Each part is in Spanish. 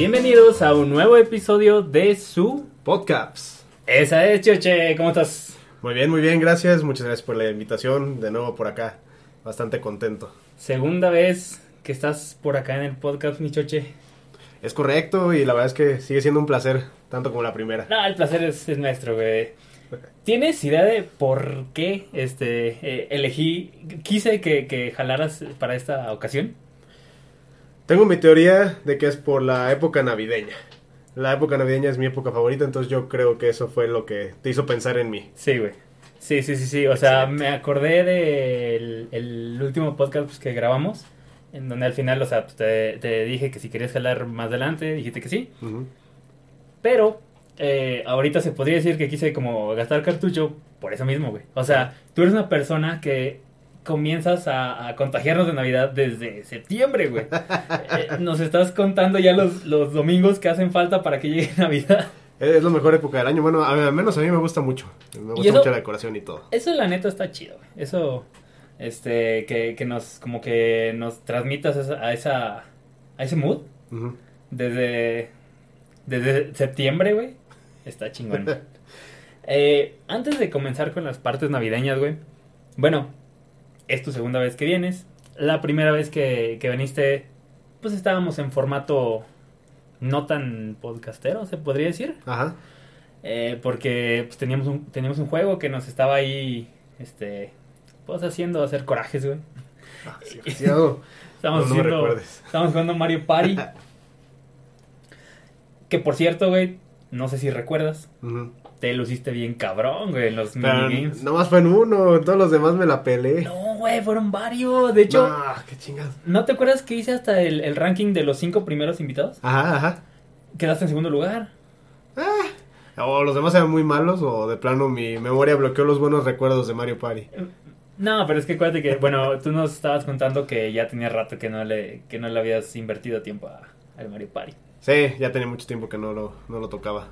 Bienvenidos a un nuevo episodio de su... Podcasts. Esa es, Choche, ¿cómo estás? Muy bien, muy bien, gracias. Muchas gracias por la invitación. De nuevo por acá. Bastante contento. Segunda vez que estás por acá en el podcast, mi Choche. Es correcto y la verdad es que sigue siendo un placer, tanto como la primera. No, el placer es, es nuestro, güey. ¿Tienes idea de por qué este, eh, elegí, quise que, que jalaras para esta ocasión? Tengo mi teoría de que es por la época navideña. La época navideña es mi época favorita, entonces yo creo que eso fue lo que te hizo pensar en mí. Sí, güey. Sí, sí, sí, sí. O sea, me acordé del el último podcast pues, que grabamos, en donde al final, o sea, pues, te, te dije que si querías jalar más adelante, dijiste que sí. Pero eh, ahorita se podría decir que quise como gastar cartucho por eso mismo, güey. O sea, tú eres una persona que comienzas a, a contagiarnos de Navidad desde septiembre, güey. Eh, nos estás contando ya los, los domingos que hacen falta para que llegue Navidad. Es la mejor época del año. Bueno, al menos a mí me gusta mucho. Me gusta eso- mucho la decoración y todo. Eso la neta está chido, güey. Eso, este, que, que nos, como que nos transmitas a esa, a ese mood desde, desde septiembre, güey. Está chingón. Eh, antes de comenzar con las partes navideñas, güey. Bueno, es tu segunda vez que vienes. La primera vez que, que viniste, pues estábamos en formato no tan podcastero, se podría decir. Ajá. Eh, porque pues, teníamos, un, teníamos un juego que nos estaba ahí, este, pues haciendo hacer corajes, güey. Ah, sí. Estamos No, haciendo, estamos jugando Mario Party. que por cierto, güey, no sé si recuerdas, Ujú. Te luciste bien cabrón, güey, en los minigames. nomás fue en uno, todos los demás me la peleé. No, güey, fueron varios. De hecho, No, qué chingas. ¿no te acuerdas que hice hasta el, el ranking de los cinco primeros invitados? Ajá, ajá. Quedaste en segundo lugar. O los demás eran muy malos, o de plano mi memoria bloqueó los buenos recuerdos de Mario Party. No, pero es que acuérdate que, bueno, tú nos estabas contando que ya tenía rato que no le, que no le habías invertido tiempo al Mario Party. Sí, ya tenía mucho tiempo que no lo, no lo tocaba.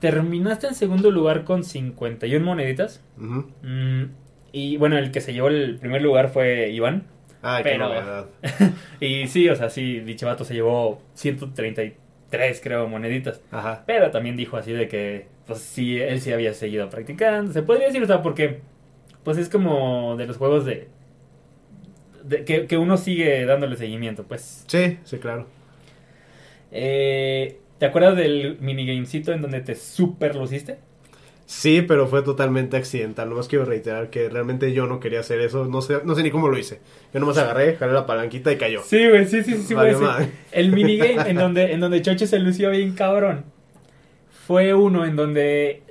Terminaste en segundo lugar con 51 moneditas. Ujú. Mm, y bueno, el que se llevó el primer lugar fue Iván. Qué Pero-. Y sí, o sea, sí, dicho vato se llevó 133, creo, moneditas. Ajá. Pero también dijo así de que, pues sí, él sí había seguido practicando. Se podría decir, o sea, porque, pues es como de los juegos de... de- que, que uno sigue dándole seguimiento, pues. Sí, sí, claro. Eh, ¿Te acuerdas del minigamecito en donde te super luciste? Sí, pero fue totalmente accidental. Nomás quiero reiterar que realmente yo no quería hacer eso. No sé, no sé ni cómo lo hice. Yo nomás agarré, jalé la palanquita y cayó. Sí, güey, sí, sí, sí, madre. El minigame en donde, en donde Choche se lució bien cabrón. Fue uno en donde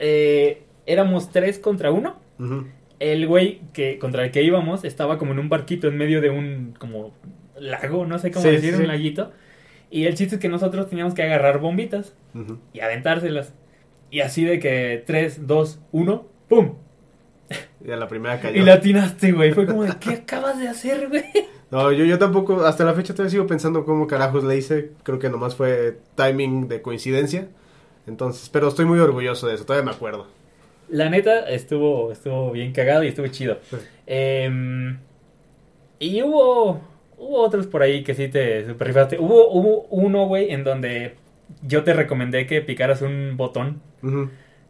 eh, éramos tres contra uno. El güey que, contra el que íbamos estaba como en un barquito en medio de un como lago, no sé cómo Sí, decir, sí, sí. un laguito. Y el chiste es que nosotros teníamos que agarrar bombitas y aventárselas. Y así de que 3, 2, 1, ¡pum! Y a la primera cayó. Y la atinaste, güey. Fue como de, ¿qué acabas de hacer, güey? No, yo, yo tampoco, hasta la fecha todavía sigo pensando cómo carajos le hice. Creo que nomás fue timing de coincidencia. Entonces, pero estoy muy orgulloso de eso, todavía me acuerdo. La neta estuvo, estuvo bien cagado y estuvo chido. Sí. Em, y hubo, hubo otros por ahí que sí te super rifaste. Hubo, hubo uno, güey, en donde yo te recomendé que picaras un botón.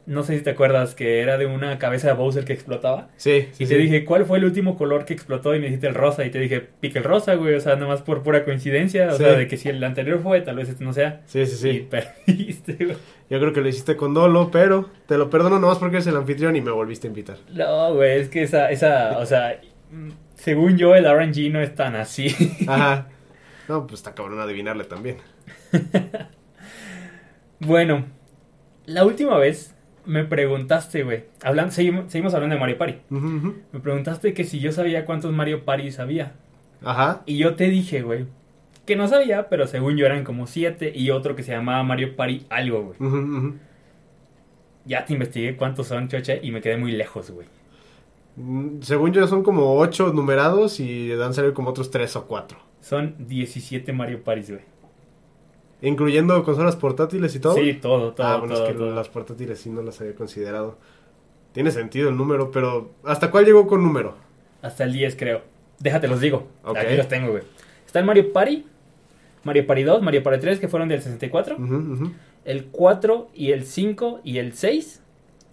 No sé si te acuerdas que era de una cabeza de Bowser que explotaba. Sí, sí, Y te sí. dije, ¿cuál fue el último color que explotó? Y me dijiste el rosa. Y te dije, pica el rosa, güey. O sea, nomás por pura coincidencia. O Sí. sea, de que si el anterior fue, tal vez este no sea. Sí, sí, Y sí. perdiste, güey. Yo creo que lo hiciste con dolo, pero te lo perdono nomás porque eres el anfitrión y me volviste a invitar. No, güey, es que esa, esa, o sea, según yo, el RNG no es tan así. Ajá. No, pues está cabrón adivinarle también. bueno, la última vez me preguntaste, güey, hablando, seguimos, seguimos hablando de Mario Party. Me preguntaste que si yo sabía cuántos Mario Party había. Ajá. Y yo te dije, güey, que no sabía, pero según yo eran como siete y otro que se llamaba Mario Party algo, güey. Ujú. Ya te investigué cuántos son, choche, y me quedé muy lejos, güey. Mm, Según yo son como ocho numerados y dan salir como otros tres o cuatro. Son 17 Mario Party, güey. Incluyendo consolas portátiles y todo. Sí, todo, todo, ah, bueno, todo, es que todo. las portátiles sí no las había considerado. Tiene sentido el número, pero ¿hasta cuál llegó con número? Hasta el 10, creo. Déjate los digo. Ok. Aquí los tengo, güey. Está el Mario Party, Mario Party 2, Mario Party 3, que fueron del 64. Ujú, ujú. El 4 y el 5 y el 6,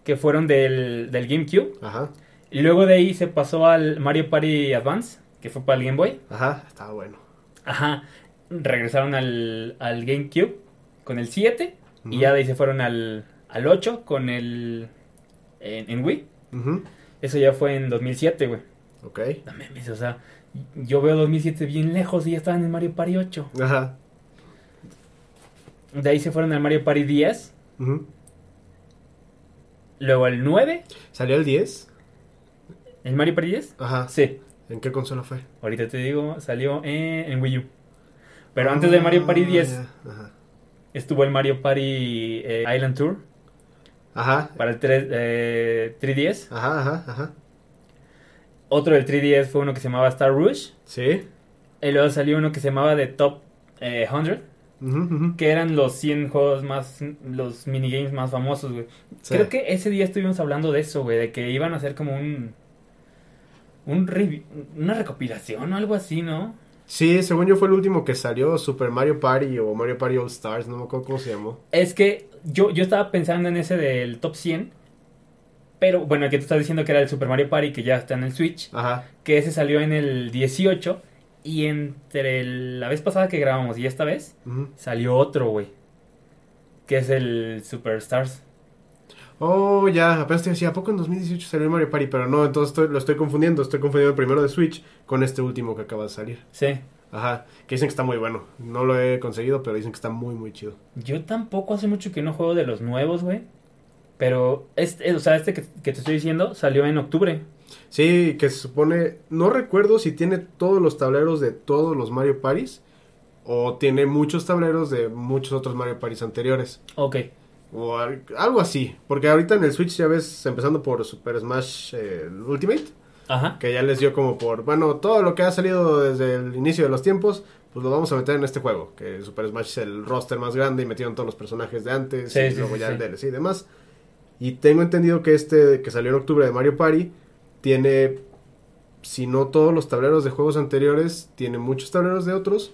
que fueron del, del GameCube. Ajá, Y luego de ahí se pasó al Mario Party Advance, que fue para el Game Boy. ajá, estaba bueno. Ajá. Regresaron al, al GameCube con el 7. Y Ujú. ya de ahí se fueron al, al 8 con el... En, en Wii. Ujú, Eso ya fue en 2007, güey. Ok, No mames, o sea, yo veo 2007 bien lejos y ya estaban en Mario Party 8. ajá. De ahí se fueron al Mario Party 10. ujú. Luego el 9. ¿Salió el 10? ¿El Mario Party 10? Ajá. Sí. ¿En qué consola fue? Ahorita te digo, salió en, en Wii U. Pero antes de Mario Party Ah, 10 ya, Ajá. estuvo el Mario Party eh, Island Tour Ajá, para el 3, eh, 3DS. ajá, ajá, ajá. Otro del 3DS fue uno que se llamaba Star Rush. Sí. Y luego salió uno que se llamaba The Top eh, 100. Ujú, ujú. Que eran los 100 juegos más, los minigames más famosos, güey. Sí. Creo que ese día estuvimos hablando de eso, güey, de que iban a hacer como un... un una recopilación o algo así, ¿no? Sí, según yo fue el último que salió, Super Mario Party o Mario Party All Stars, no me acuerdo cómo se llamó. Es que yo, yo estaba pensando en ese del top 100, pero bueno, que tú estás diciendo que era el Super Mario Party, que ya está en el Switch, Ajá. que ese salió en el 18, y entre el- la vez pasada que grabamos y esta vez, salió otro, güey, que es el Superstars. Oh, ya, apenas te decía, ¿a poco en 2018 salió Mario Party? Pero no, entonces estoy- lo estoy confundiendo, estoy confundiendo el primero de Switch con este último que acaba de salir. Sí. Ajá, que dicen que está muy bueno. No lo he conseguido, pero dicen que está muy, muy chido. Yo tampoco hace mucho que no juego de los nuevos, güey. Pero, este, o sea, este que, que te estoy diciendo salió en octubre. Sí, que se supone, no recuerdo si tiene todos los tableros de todos los Mario Parties o tiene muchos tableros de muchos otros Mario Parties anteriores. Ok. O al- algo así, porque ahorita en el Switch ya ves, empezando por Super Smash eh, Ultimate, Ajá. que ya les dio como por, bueno, todo lo que ha salido desde el inicio de los tiempos, pues lo vamos a meter en este juego, que Super Smash es el roster más grande y metieron todos los personajes de antes Sí, y sí, luego sí, ya el DLC y demás. Y tengo entendido que este que salió en octubre de Mario Party tiene, si no todos los tableros de juegos anteriores, tiene muchos tableros de otros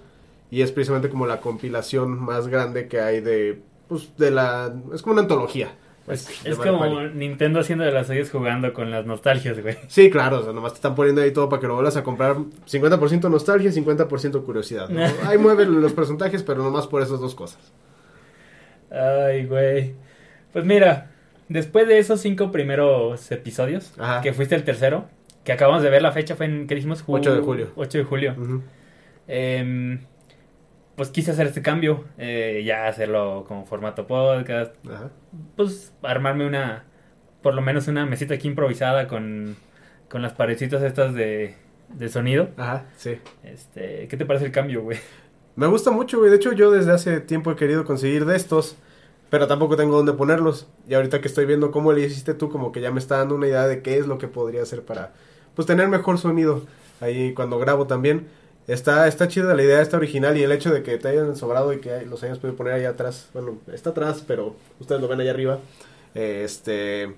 y es precisamente como la compilación más grande que hay de, pues, de la, es como una antología. pues, Es como Party. Nintendo haciendo de las suyas jugando con las nostalgias, güey. Sí, claro, o sea, nomás te están poniendo ahí todo para que lo vuelvas a comprar. 50% nostalgia y 50% curiosidad. ¿no? Ahí mueven los porcentajes, pero nomás por esas dos cosas. Ay, güey. Pues mira, después de esos cinco primeros episodios, Ajá. que fuiste el tercero, que acabamos de ver la fecha, fue en, ¿qué dijimos? Ju- 8 de julio. 8 de julio. Em, pues quise hacer este cambio, eh, ya hacerlo como formato podcast, Ajá. pues armarme una, por lo menos una mesita aquí improvisada con, con las parecitas estas de, de sonido. Ajá, sí. Este, ¿qué te parece el cambio, güey? Me gusta mucho, güey. De hecho, yo desde hace tiempo he querido conseguir de estos, pero tampoco tengo dónde ponerlos. Y ahorita que estoy viendo cómo le hiciste tú, como que ya me está dando una idea de qué es lo que podría hacer para, pues, tener mejor sonido ahí cuando grabo también. Está, está chida la idea, está original y el hecho de que te hayan sobrado y que los hayas podido poner ahí atrás. Bueno, está atrás, pero ustedes lo ven allá arriba. Eh, Este,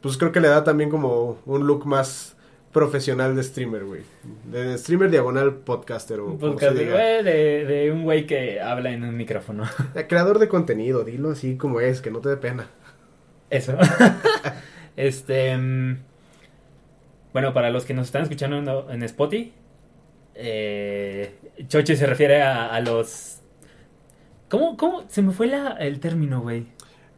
pues creo que le da también como un look más profesional de streamer, güey. De streamer diagonal podcaster o Un como podcast se de, diga. güey, de, de un güey que habla en un micrófono. Eh, Creador de contenido, dilo así como es, que no te dé pena. Eso. este. mm, Bueno, para los que nos están escuchando en, en Spotify, eh, Choche se refiere a, a los. ¿Cómo, ¿Cómo? Se me fue la, el término, güey.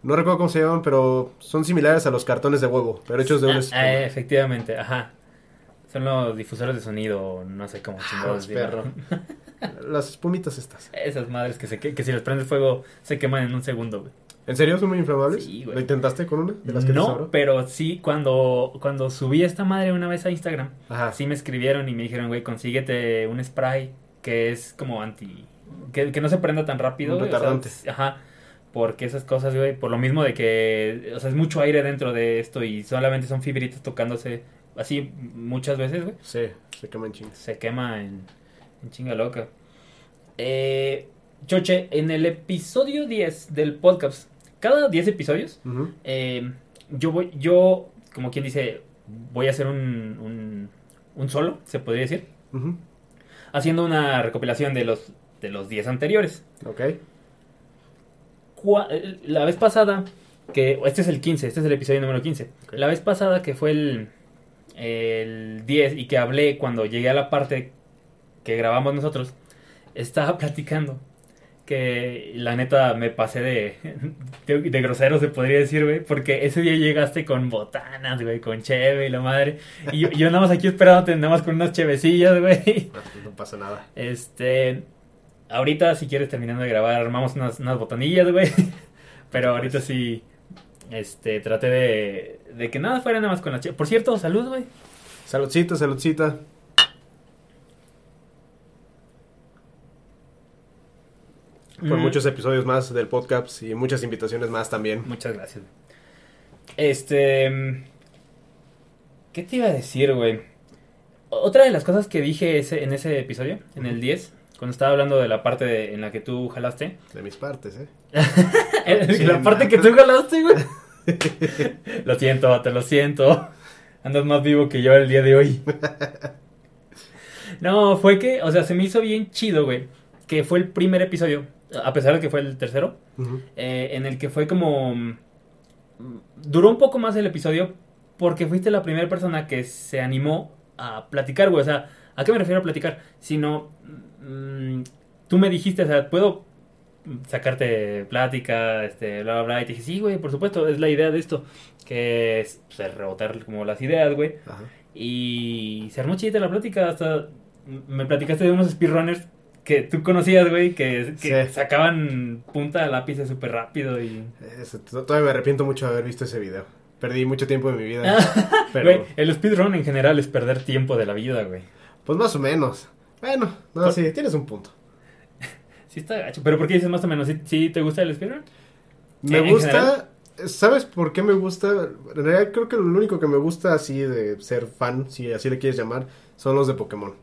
No recuerdo cómo se llaman, pero son similares a los cartones de huevo, pero hechos de un Ah, espuma. ah, efectivamente, ajá. Son los difusores de sonido, no sé cómo chingados Ah, perro. Las espumitas estas. Esas madres que, se, que, que si les prende fuego se queman en un segundo, güey. ¿En serio son muy inflamables? Sí, güey. ¿Lo intentaste con una de las que No, pero sí, cuando, cuando subí esta madre una vez a Instagram, Ajá. sí me escribieron y me dijeron, güey, consíguete un spray que es como anti... Que, que no se prenda tan rápido. Un güey, o sea, retardante. ajá. Porque esas cosas, güey, por lo mismo de que, o sea, es mucho aire dentro de esto y solamente son fibritas tocándose así muchas veces, güey. Sí, se queman chingas. Se quema en, en chinga loca. Eh, Choche, en el episodio 10 del podcast, cada 10 episodios, eh, yo voy, yo, como quien dice, voy a hacer un, un, un solo, se podría decir, haciendo una recopilación de los de los 10 anteriores. Ok. Eh, La vez pasada, que este es el 15, este es el episodio número 15. Ok. La vez pasada que fue el, el 10 y que hablé cuando llegué a la parte que grabamos nosotros, estaba platicando que la neta me pasé de, de, de grosero, se podría decir, güey, porque ese día llegaste con botanas, güey, con cheve y la madre, y yo, yo nada más aquí esperándote, nada más con unas chevecillas, güey. No, no pasa nada. Este, ahorita si quieres terminando de grabar, armamos unas, unas botanillas, güey. Pero ahorita sí, este, traté de, de que nada fuera nada más con la che- Por cierto, salud, güey. Saludcita, saludcita. Por Mm, muchos episodios más del podcast y muchas invitaciones más también. Muchas gracias. Este, mm, ¿qué te iba a decir, güey? Otra de las cosas que dije ese, en ese episodio, en el 10, cuando estaba hablando de la parte de- en la que tú jalaste, De mis partes, ¿eh? Eh, la parte que tú jalaste, güey. lo siento, te lo siento. Andas más vivo que yo el día de hoy. No, fue que, o sea, se me hizo bien chido, güey. Que fue el primer episodio, a pesar de que fue el tercero, eh, en el que fue como... mm, Duró un poco más el episodio porque fuiste la primera persona que se animó a platicar, güey. O sea, ¿a qué me refiero a platicar? Sino, mm, tú me dijiste, o sea, puedo sacarte plática, este, bla, bla, bla. Y te dije, sí, güey, por supuesto, es la idea de esto. Que es pues, rebotar como las ideas, güey. Ajá. Y se armó chida la plática. Hasta me platicaste de unos speedrunners que tú conocías, güey, que, que Sí. sacaban punta a lápiz súper rápido y... Todavía me arrepiento mucho de haber visto ese video. Perdí mucho tiempo de mi vida. pero, Güey, el speedrun en general es perder tiempo de la vida, güey. pues más o menos. Bueno, no, Por- sí, tienes un punto. Sí está gacho. ¿Pero por qué dices más o menos? ¿Sí, sí te gusta el speedrun? Me ¿En gusta. ¿Sabes por qué me gusta? En realidad creo que lo único que me gusta así de ser fan, si así le quieres llamar, son los de Pokémon.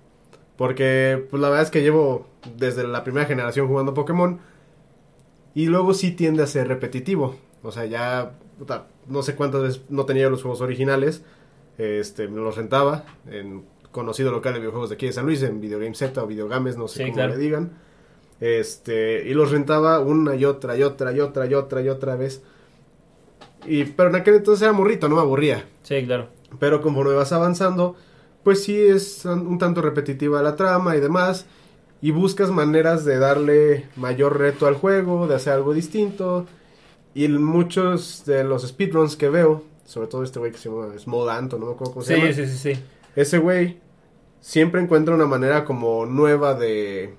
Porque pues la verdad es que llevo desde la primera generación jugando Pokémon y luego sí tiende a ser repetitivo. O sea, ya no sé cuántas veces no tenía los juegos originales, este, me los rentaba en conocido local de videojuegos de aquí de San Luis, en Videogame Z o Videogames, no sé Sí, cómo claro. le digan. Este, y los rentaba una y otra y otra y otra y otra y otra vez. Y, pero en aquel entonces era morrito, no me aburría. Sí, claro. Pero conforme vas avanzando, pues sí es un tanto repetitiva la trama y demás. Y buscas maneras de darle mayor reto al juego, de hacer algo distinto. Y muchos de los speedruns que veo, sobre todo este güey que se llama Small Anto, no me acuerdo cómo se Sí, llama. sí, sí, sí. Ese güey siempre encuentra una manera como nueva de,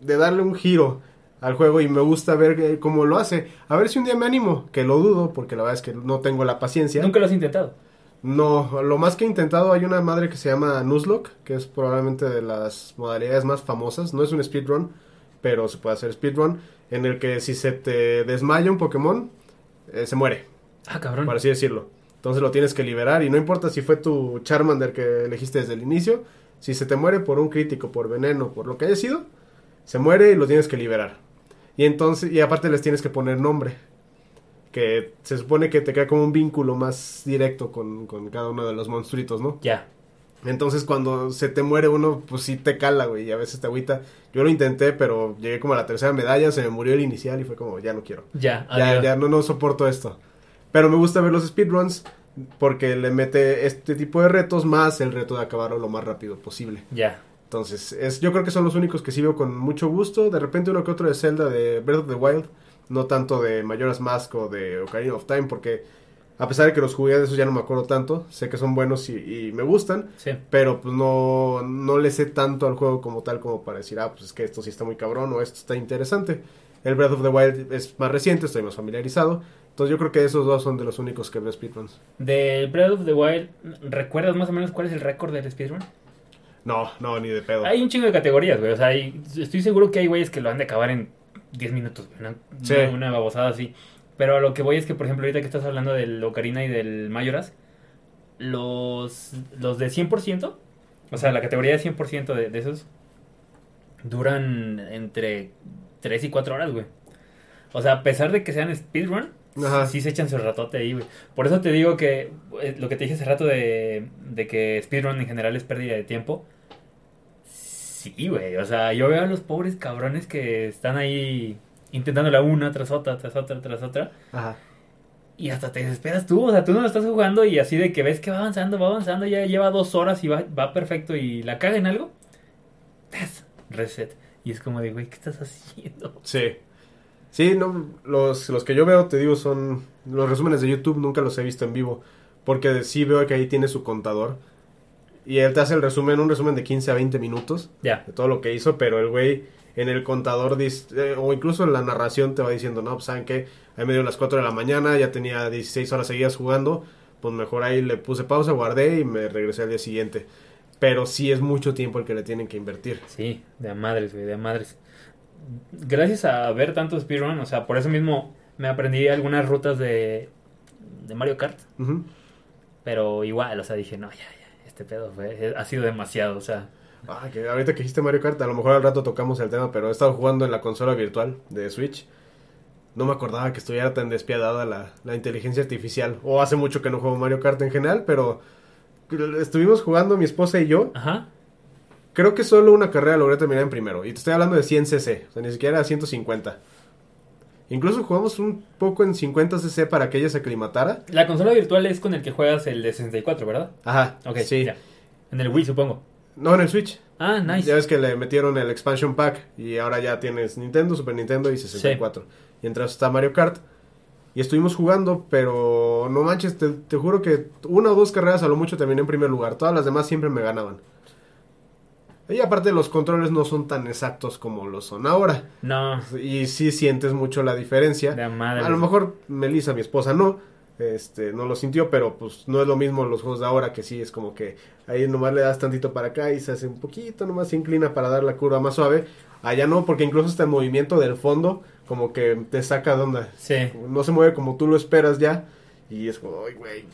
de darle un giro al juego y me gusta ver eh, cómo lo hace. A ver si un día me animo, que lo dudo porque la verdad es que no tengo la paciencia. Nunca lo has intentado. No, lo más que he intentado hay una madre que se llama Nuzlocke, que es probablemente de las modalidades más famosas. No es un speedrun, pero se puede hacer speedrun, en el que si se te desmaya un Pokémon, eh, se muere, Ah, cabrón. por así decirlo. Entonces lo tienes que liberar y no importa si fue tu Charmander que elegiste desde el inicio, si se te muere por un crítico, por veneno, por lo que haya sido, se muere y lo tienes que liberar. Y entonces, y aparte les tienes que poner nombre. Que se supone que te crea como un vínculo más directo con, con cada uno de los monstruitos, ¿no? Ya. Entonces cuando se te muere uno, pues sí te cala, güey, y a veces te agüita. Yo lo intenté, pero llegué como a la tercera medalla, se me murió el inicial y fue como, ya no quiero. Ya. Ya, ya no, no soporto esto. Pero me gusta ver los speedruns porque le mete este tipo de retos más el reto de acabarlo lo más rápido posible. Ya. Entonces, es, yo creo que son los únicos que sí veo con mucho gusto. De repente uno que otro de Zelda, de Breath of the Wild, no tanto de Majora's Mask o de Ocarina of Time, porque a pesar de que los jugué de esos ya no me acuerdo tanto, sé que son buenos y, y me gustan, Sí. pero pues no, no le sé tanto al juego como tal como para decir, ah, pues es que esto sí está muy cabrón o esto está interesante. El Breath of the Wild es más reciente, estoy más familiarizado. Entonces yo creo que esos dos son de los únicos que veo speedruns. De Breath of the Wild, ¿recuerdas más o menos cuál es el récord del speedrun? No, no, ni de pedo. Hay un chingo de categorías, güey. O sea, hay- estoy seguro que hay güeyes que lo han de acabar en 10 minutos. Una, Sí. una, babosada así. Pero a lo que voy es que, por ejemplo, ahorita que estás hablando del Ocarina y del Mayoras, los, los de 100%, o sea, la categoría de 100% de, de esos, duran entre 3 y 4 horas, güey. O sea, a pesar de que sean speedrun, Ajá. sí se echan su ratote ahí, güey. Por eso te digo que eh, lo que te dije hace rato de, de que speedrun en general es pérdida de tiempo. Sí, güey. O sea, yo veo a los pobres cabrones que están ahí intentando la una tras otra, tras otra, tras otra. Ajá. Y hasta te desesperas tú. O sea, tú no lo estás jugando y así de que ves que va avanzando, va avanzando, ya lleva dos horas y va, va perfecto y la caga en algo. Reset. Y es como de, güey, ¿qué estás haciendo? Sí. Sí, no, los, los que yo veo, te digo, son los resúmenes de YouTube, nunca los he visto en vivo, porque sí veo que ahí tiene su contador. Y él te hace el resumen, un resumen de 15 a 20 minutos Ya. de todo lo que hizo, pero el güey en el contador, dis- eh, o incluso en la narración te va diciendo, no, pues saben que ahí me dio las 4 de la mañana, ya tenía 16 horas seguidas jugando, pues mejor ahí le puse pausa, guardé y me regresé al día siguiente. Pero sí es mucho tiempo el que le tienen que invertir. Sí, de a madres, güey, de a madres. Gracias a ver tanto speedrun, o sea, por eso mismo me aprendí algunas rutas de, de Mario Kart. Pero igual, o sea, dije, no, ya, ya, este pedo fue, ha sido demasiado, o sea. Ah, que ahorita que dijiste Mario Kart, a lo mejor al rato tocamos el tema, pero he estado jugando en la consola virtual de Switch. No me acordaba que estuviera tan despiadada la, la inteligencia artificial. O hace mucho que no juego Mario Kart en general, pero estuvimos jugando mi esposa y yo. Ajá. Creo que solo una carrera logré terminar en primero. Y te estoy hablando de 100 cc, o sea, ni siquiera 150. Incluso jugamos un poco en 50 cc para que ella se aclimatara. La consola virtual es con el que juegas el de 64, ¿verdad? Ajá, Ok, sí. ya. En el Wii, supongo. No, en el Switch. Ah, nice. Ya ves que le metieron el expansion pack y ahora ya tienes Nintendo, Super Nintendo y 64. Y entre eso está Mario Kart. Y estuvimos jugando, pero no manches, te, te juro que una o dos carreras a lo mucho terminé en primer lugar. Todas las demás siempre me ganaban. Y aparte los controles no son tan exactos como lo son ahora. No, Y sí sientes mucho la diferencia. de a madres. A lo mejor Melissa, mi esposa, no. Este, no lo sintió, pero pues no es lo mismo los juegos de ahora que sí es como que ahí nomás le das tantito para acá y se hace un poquito, nomás se inclina para dar la curva más suave. Allá no, porque incluso hasta el movimiento del fondo como que te saca de onda. Sí. No se mueve como tú lo esperas ya y es como, ay, güey.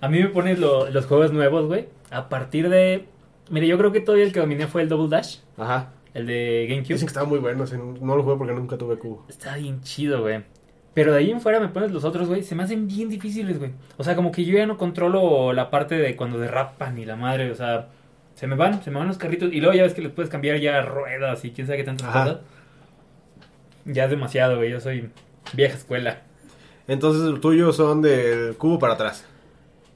A mí me pones lo- los juegos nuevos, güey. A partir de. Mire, yo creo que todavía el que dominé fue el Double Dash, Ajá. el de GameCube. Dicen que estaba muy bueno, o sea, no lo jugué porque nunca tuve cubo. Está bien chido, güey. Pero de ahí en fuera me pones los otros, güey. Se me hacen bien difíciles, güey. O sea, como que yo ya no controlo la parte de cuando derrapan y la madre. O sea, se me van, se me van los carritos. Y luego ya ves que les puedes cambiar ya ruedas y quién sabe qué tantas Ajá. cosas. Ya es demasiado, güey. Yo soy vieja escuela. Entonces el tuyo son del cubo para atrás.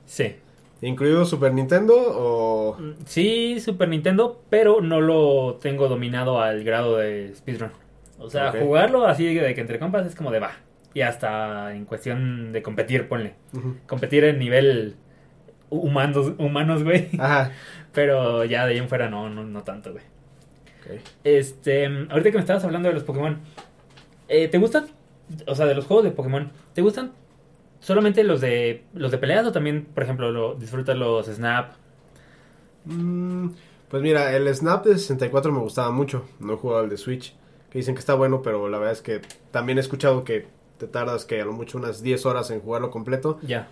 Sí. ¿Incluido Super Nintendo o...? Sí, Super Nintendo, pero no lo tengo dominado al grado de speedrun. O sea, jugarlo así de que entre compas es como de va. Y hasta en cuestión de competir, ponle. Competir en nivel humanos, humanos, güey. Ajá. Pero ya de ahí en fuera no, no, no tanto, güey. Ok. Este, ahorita que me estabas hablando de los Pokémon, eh, ¿te gustan? O sea, de los juegos de Pokémon, ¿te gustan solamente los de los de peleas o también, por ejemplo, lo, disfrutas los Snap? Mm, pues mira, el Snap de 64 me gustaba mucho. No he jugado el de Switch. Que dicen que está bueno, pero la verdad es que también he escuchado que te tardas que a lo mucho unas 10 horas en jugarlo completo. Ya.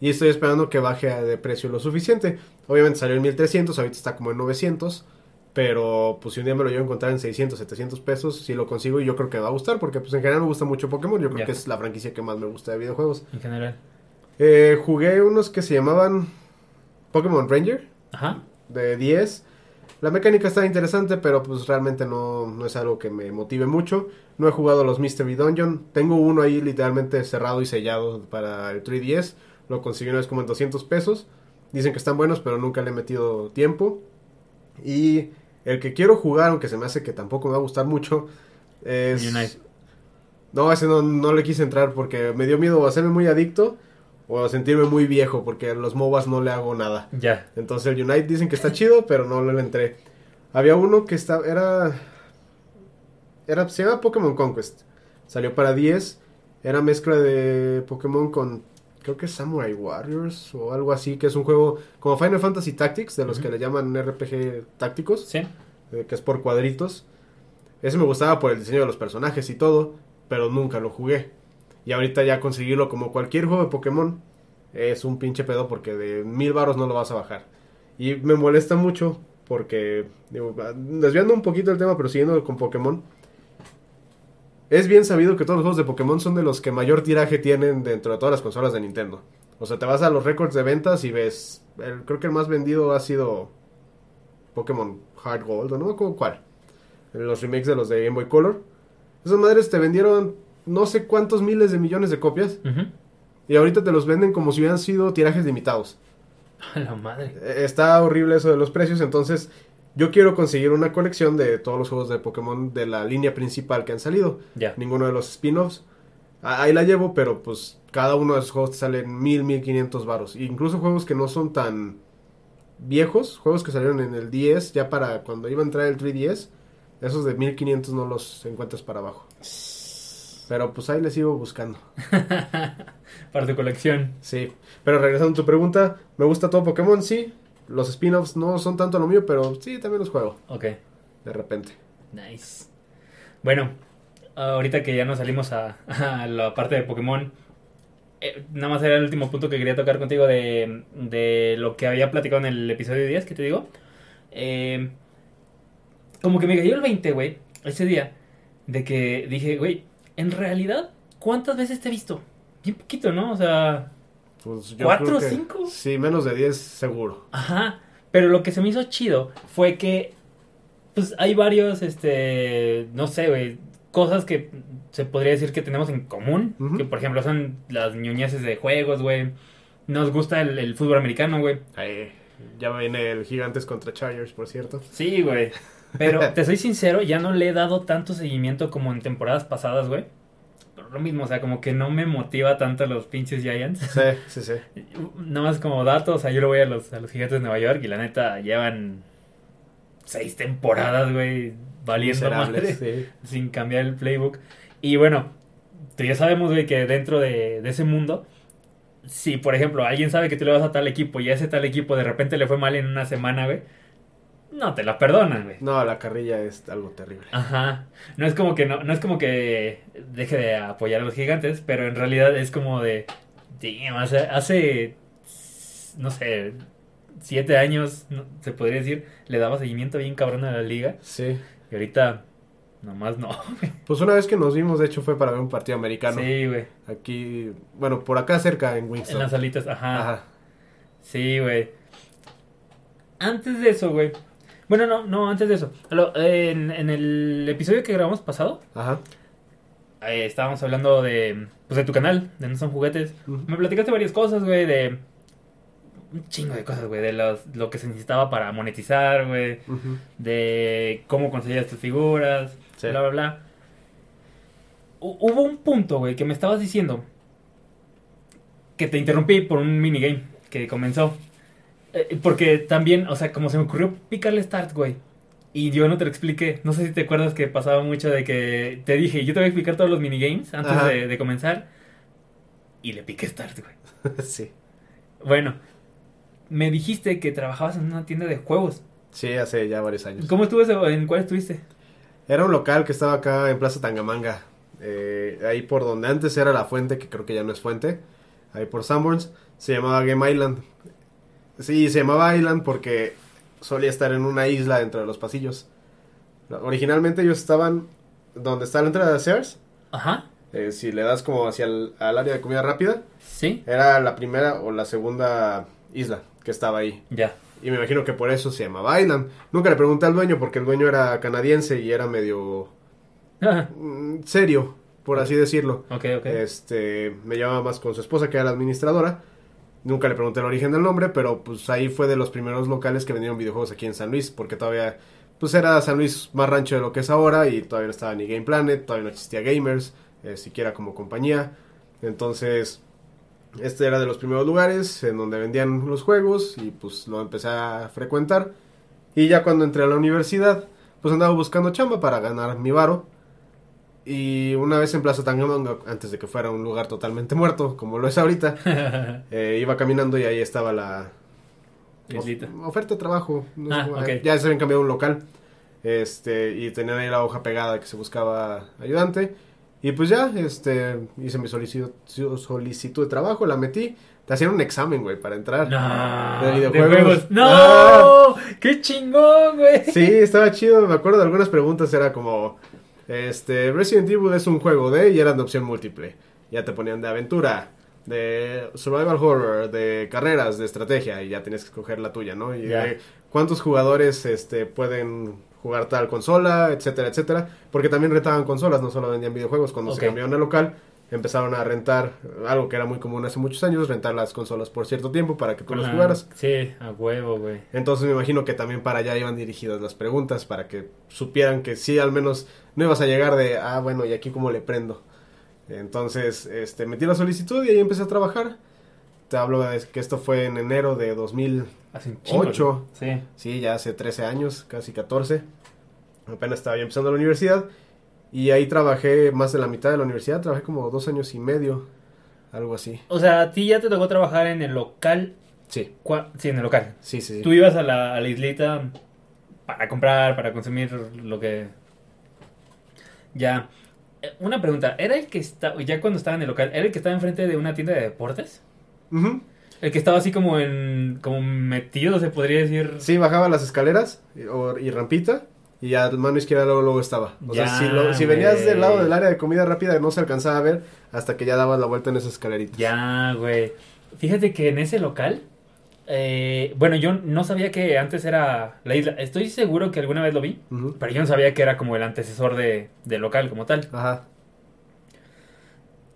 Y estoy esperando que baje de precio lo suficiente. Obviamente salió en 1300, ahorita está como en 900. Pero pues si un día me lo llevo a encontrar en 600, 700 pesos, si lo consigo y yo creo que me va a gustar. Porque pues en general me gusta mucho Pokémon. Yo creo que es la franquicia que más me gusta de videojuegos. En general. Eh, jugué unos que se llamaban Pokémon Ranger. Ajá. de 10. La mecánica está interesante, pero pues realmente no, no es algo que me motive mucho. No he jugado los Mystery Dungeon. Tengo uno ahí literalmente cerrado y sellado para el 3DS. Lo conseguí una vez como en 200 pesos. Dicen que están buenos, pero nunca le he metido tiempo. Y el que quiero jugar, aunque se me hace que tampoco me va a gustar mucho, es... Unite. No, ese no, no le quise entrar porque me dio miedo o hacerme muy adicto o a sentirme muy viejo porque a los MOBAs no le hago nada. Ya. Entonces el Unite dicen que está chido, pero no le entré. Había uno que estaba, era, era, se llama Pokémon Conquest. Salió para 10. Era mezcla de Pokémon con, creo que es Samurai Warriors o algo así, que es un juego como Final Fantasy Tactics, de los que le llaman RPG tácticos, Sí. eh, que es por cuadritos. Ese me gustaba por el diseño de los personajes y todo, pero nunca lo jugué. Y ahorita ya conseguirlo como cualquier juego de Pokémon es un pinche pedo porque de mil baros no lo vas a bajar. Y me molesta mucho porque, digo, desviando un poquito el tema, pero siguiendo con Pokémon, es bien sabido que todos los juegos de Pokémon son de los que mayor tiraje tienen dentro de todas las consolas de Nintendo. O sea, te vas a los récords de ventas y ves, el- creo que el más vendido ha sido Pokémon Hard Gold, o no cuál. Los remakes de los de Game Boy Color. Esas madres te vendieron no sé cuántos miles de millones de copias. Y ahorita te los venden como si hubieran sido tirajes limitados. A la madre. Eh, Está horrible eso de los precios, entonces yo quiero conseguir una colección de todos los juegos de Pokémon de la línea principal que han salido. Ya. Ninguno de los spin-offs. Ah, Ahí la llevo, pero pues cada uno de esos juegos te salen mil, mil quinientos varos. Incluso juegos que no son tan viejos, juegos que salieron en el 10, ya para cuando iba a entrar el 3DS, esos de 1500 no los encuentras para abajo. Pero pues ahí les sigo buscando. Para tu colección. Sí. Pero regresando a tu pregunta, me gusta todo Pokémon, sí. Los spin-offs no son tanto lo mío, pero sí, también los juego, Ok. de repente. Nice. Bueno, ahorita que ya nos salimos a, a la parte de Pokémon, eh, nada más era el último punto que quería tocar contigo de, de lo que había platicado en el episodio 10, que te digo. Eh, como que me cayó el 20, güey, ese día, de que dije, güey, en realidad, ¿cuántas veces te he visto? Bien poquito, ¿no? O sea, Pues yo ¿Cuatro o cinco? Sí, menos de 10 seguro. Ajá, pero lo que se me hizo chido fue que, pues hay varios, este, no sé, güey, cosas que se podría decir que tenemos en común, que por ejemplo son las ñoñeces de juegos, güey, nos gusta el, el fútbol americano, güey, Ahí, ya viene el Gigantes contra Chargers, por cierto. sí, güey, pero te soy sincero, ya no le he dado tanto seguimiento como en temporadas pasadas, güey, lo mismo, o sea, como que no me motiva tanto los pinches Giants. Sí, sí, sí. Nada más como datos, o sea, yo lo voy a los, a los gigantes de Nueva York y la neta llevan seis temporadas, güey, valiendo madre, sí. sin cambiar el playbook. Y bueno, tú ya sabemos, güey, que dentro de, de ese mundo, si por ejemplo alguien sabe que tú le vas a tal equipo y a ese tal equipo de repente le fue mal en una semana, güey, no te la perdonan, güey. No, la carrilla es algo terrible. Ajá. No es como que no, no es como que deje de apoyar a los gigantes, pero en realidad es como de damn, hace, hace no sé, siete años, no- se podría decir, le daba seguimiento bien cabrón a la liga. Sí. Y ahorita, nomás no. Pues una vez que nos vimos, de hecho, fue para ver un partido americano. Sí, güey. Aquí, bueno, por acá cerca en En Winston. las alitas, ajá. Ajá. Sí, güey. Antes de eso, güey. Bueno, no, no, antes de eso. Lo- En, en el episodio que grabamos pasado, Ajá. eh, estábamos hablando de, pues, de tu canal, de No Son Juguetes. Ujú. Me platicaste varias cosas, güey, de... Un chingo de cosas, güey, de los, lo que se necesitaba para monetizar, güey, Ujú. de cómo conseguías tus figuras, Sí. bla, bla, bla. Hu- Hubo un punto, güey, que me estabas diciendo que te interrumpí por un minigame que comenzó. Eh, porque también, o sea, como se me ocurrió picarle start, güey. Y yo no te lo expliqué. No sé si te acuerdas que pasaba mucho de que te dije, yo te voy a explicar todos los minigames antes de comenzar. Y le piqué start, güey. sí. Bueno, me dijiste que trabajabas en una tienda de juegos. Sí, hace ya varios años. ¿Cómo estuvo eso? ¿En cuál estuviste? Era un local que estaba acá en Plaza Tangamanga. eh, ahí por donde antes era la fuente, que creo que ya no es fuente. Ahí por Sanborns. Se llamaba Game Island. Sí, se llamaba Island porque solía estar en una isla dentro de los pasillos. Originalmente ellos estaban donde está la entrada de Sears. Ajá. eh, si le das como hacia el al área de comida rápida, Sí. era la primera o la segunda isla que estaba ahí. Ya. Y me imagino que por eso se llamaba Island. Nunca le pregunté al dueño porque el dueño era canadiense y era medio Ah, mm, serio, por así decirlo. ok, ok. Este, me llevaba más con su esposa que era la administradora. Nunca le pregunté el origen del nombre, pero pues ahí fue de los primeros locales que vendieron videojuegos aquí en San Luis, porque todavía pues era San Luis más rancho de lo que es ahora y todavía no estaba ni Game Planet, todavía no existía Gamers, eh, siquiera como compañía. Entonces, este era de los primeros lugares en donde vendían los juegos y pues lo empecé a frecuentar. Y ya cuando entré a la universidad, pues andaba buscando chamba para ganar mi varo. Y una vez en Plaza Tangamanga, antes de que fuera un lugar totalmente muerto, como lo es ahorita, eh, iba caminando y ahí estaba la of- oferta de trabajo. no Ah, ok. Ya se habían cambiado un local. Este, y tenían ahí la hoja pegada que se buscaba ayudante. Y pues ya, este, hice mi solicitud, solicitud de trabajo, la metí. Te hacían un examen, güey, para entrar. No, De de videojuegos. juegos. ¡No! Ah. ¡Qué chingón, güey! Sí, estaba chido. Me acuerdo de algunas preguntas. Era como: Este, Resident Evil es un juego de. Y eran de opción múltiple. Ya te ponían de aventura, de survival horror, de carreras, de estrategia y ya tienes que escoger la tuya, ¿no? Y de cuántos jugadores este pueden jugar tal consola, etcétera, etcétera, porque también rentaban consolas, no solo vendían videojuegos. Cuando se cambiaron al local, empezaron a rentar algo que era muy común hace muchos años, rentar las consolas por cierto tiempo para que tú las jugaras. Sí, a huevo, güey. Entonces me imagino que también para allá iban dirigidas las preguntas, para que supieran que sí, al menos no ibas a llegar de, ah, bueno, ¿y aquí cómo le prendo? Entonces, este, metí la solicitud y ahí empecé a trabajar. Te hablo de que esto fue en enero de 2000, Hace un chingo. Ocho. güey. Sí. sí, ya hace 13 años, casi 14. Apenas estaba empezando la universidad. Y ahí trabajé más de la mitad de la universidad, trabajé como dos años y medio, algo así. O sea, a ti ya te tocó trabajar en el local. Sí, Sí, en el local. sí, sí. sí. Tú ibas a la, a la islita para comprar, para consumir lo que... Ya. Eh, Una pregunta, ¿era el que estaba, ya cuando estaba en el local, ¿era el que estaba enfrente de una tienda de deportes? El que estaba así como en, como metido, se podría decir. Sí, bajaba las escaleras y, o- y rampita y ya a mano izquierda luego, luego estaba. O Ya, sea, si, lo- si venías del lado del área de comida rápida no se alcanzaba a ver hasta que ya dabas la vuelta en esas escaleritas. Ya, güey. Fíjate que en ese local, eh, bueno, yo no sabía que antes era la isla. Estoy seguro que alguna vez lo vi, pero yo no sabía que era como el antecesor de, del local como tal. Ajá.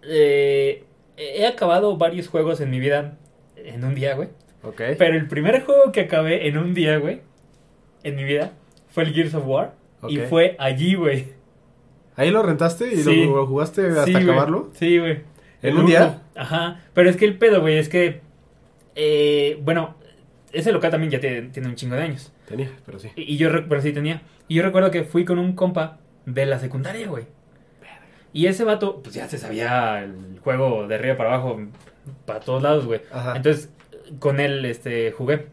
Eh, he acabado varios juegos en mi vida en un día, güey. Ok. Pero el primer juego que acabé en un día, güey, en mi vida, fue el Gears of War. Y fue allí, güey. ¿Ahí lo rentaste y Sí. lo, jugaste hasta Sí, acabarlo? Sí, güey. ¿En El un día? Ajá. Pero es que el pedo, güey, es que. eh, bueno, ese local también ya tiene, tiene un chingo de años. Tenía, pero sí. Y, y yo, pero sí tenía. Y yo recuerdo que fui con un compa de la secundaria, güey. Y ese vato, pues ya se sabía el juego de arriba para abajo, para todos lados, güey. Ajá. Entonces, con él este, jugué.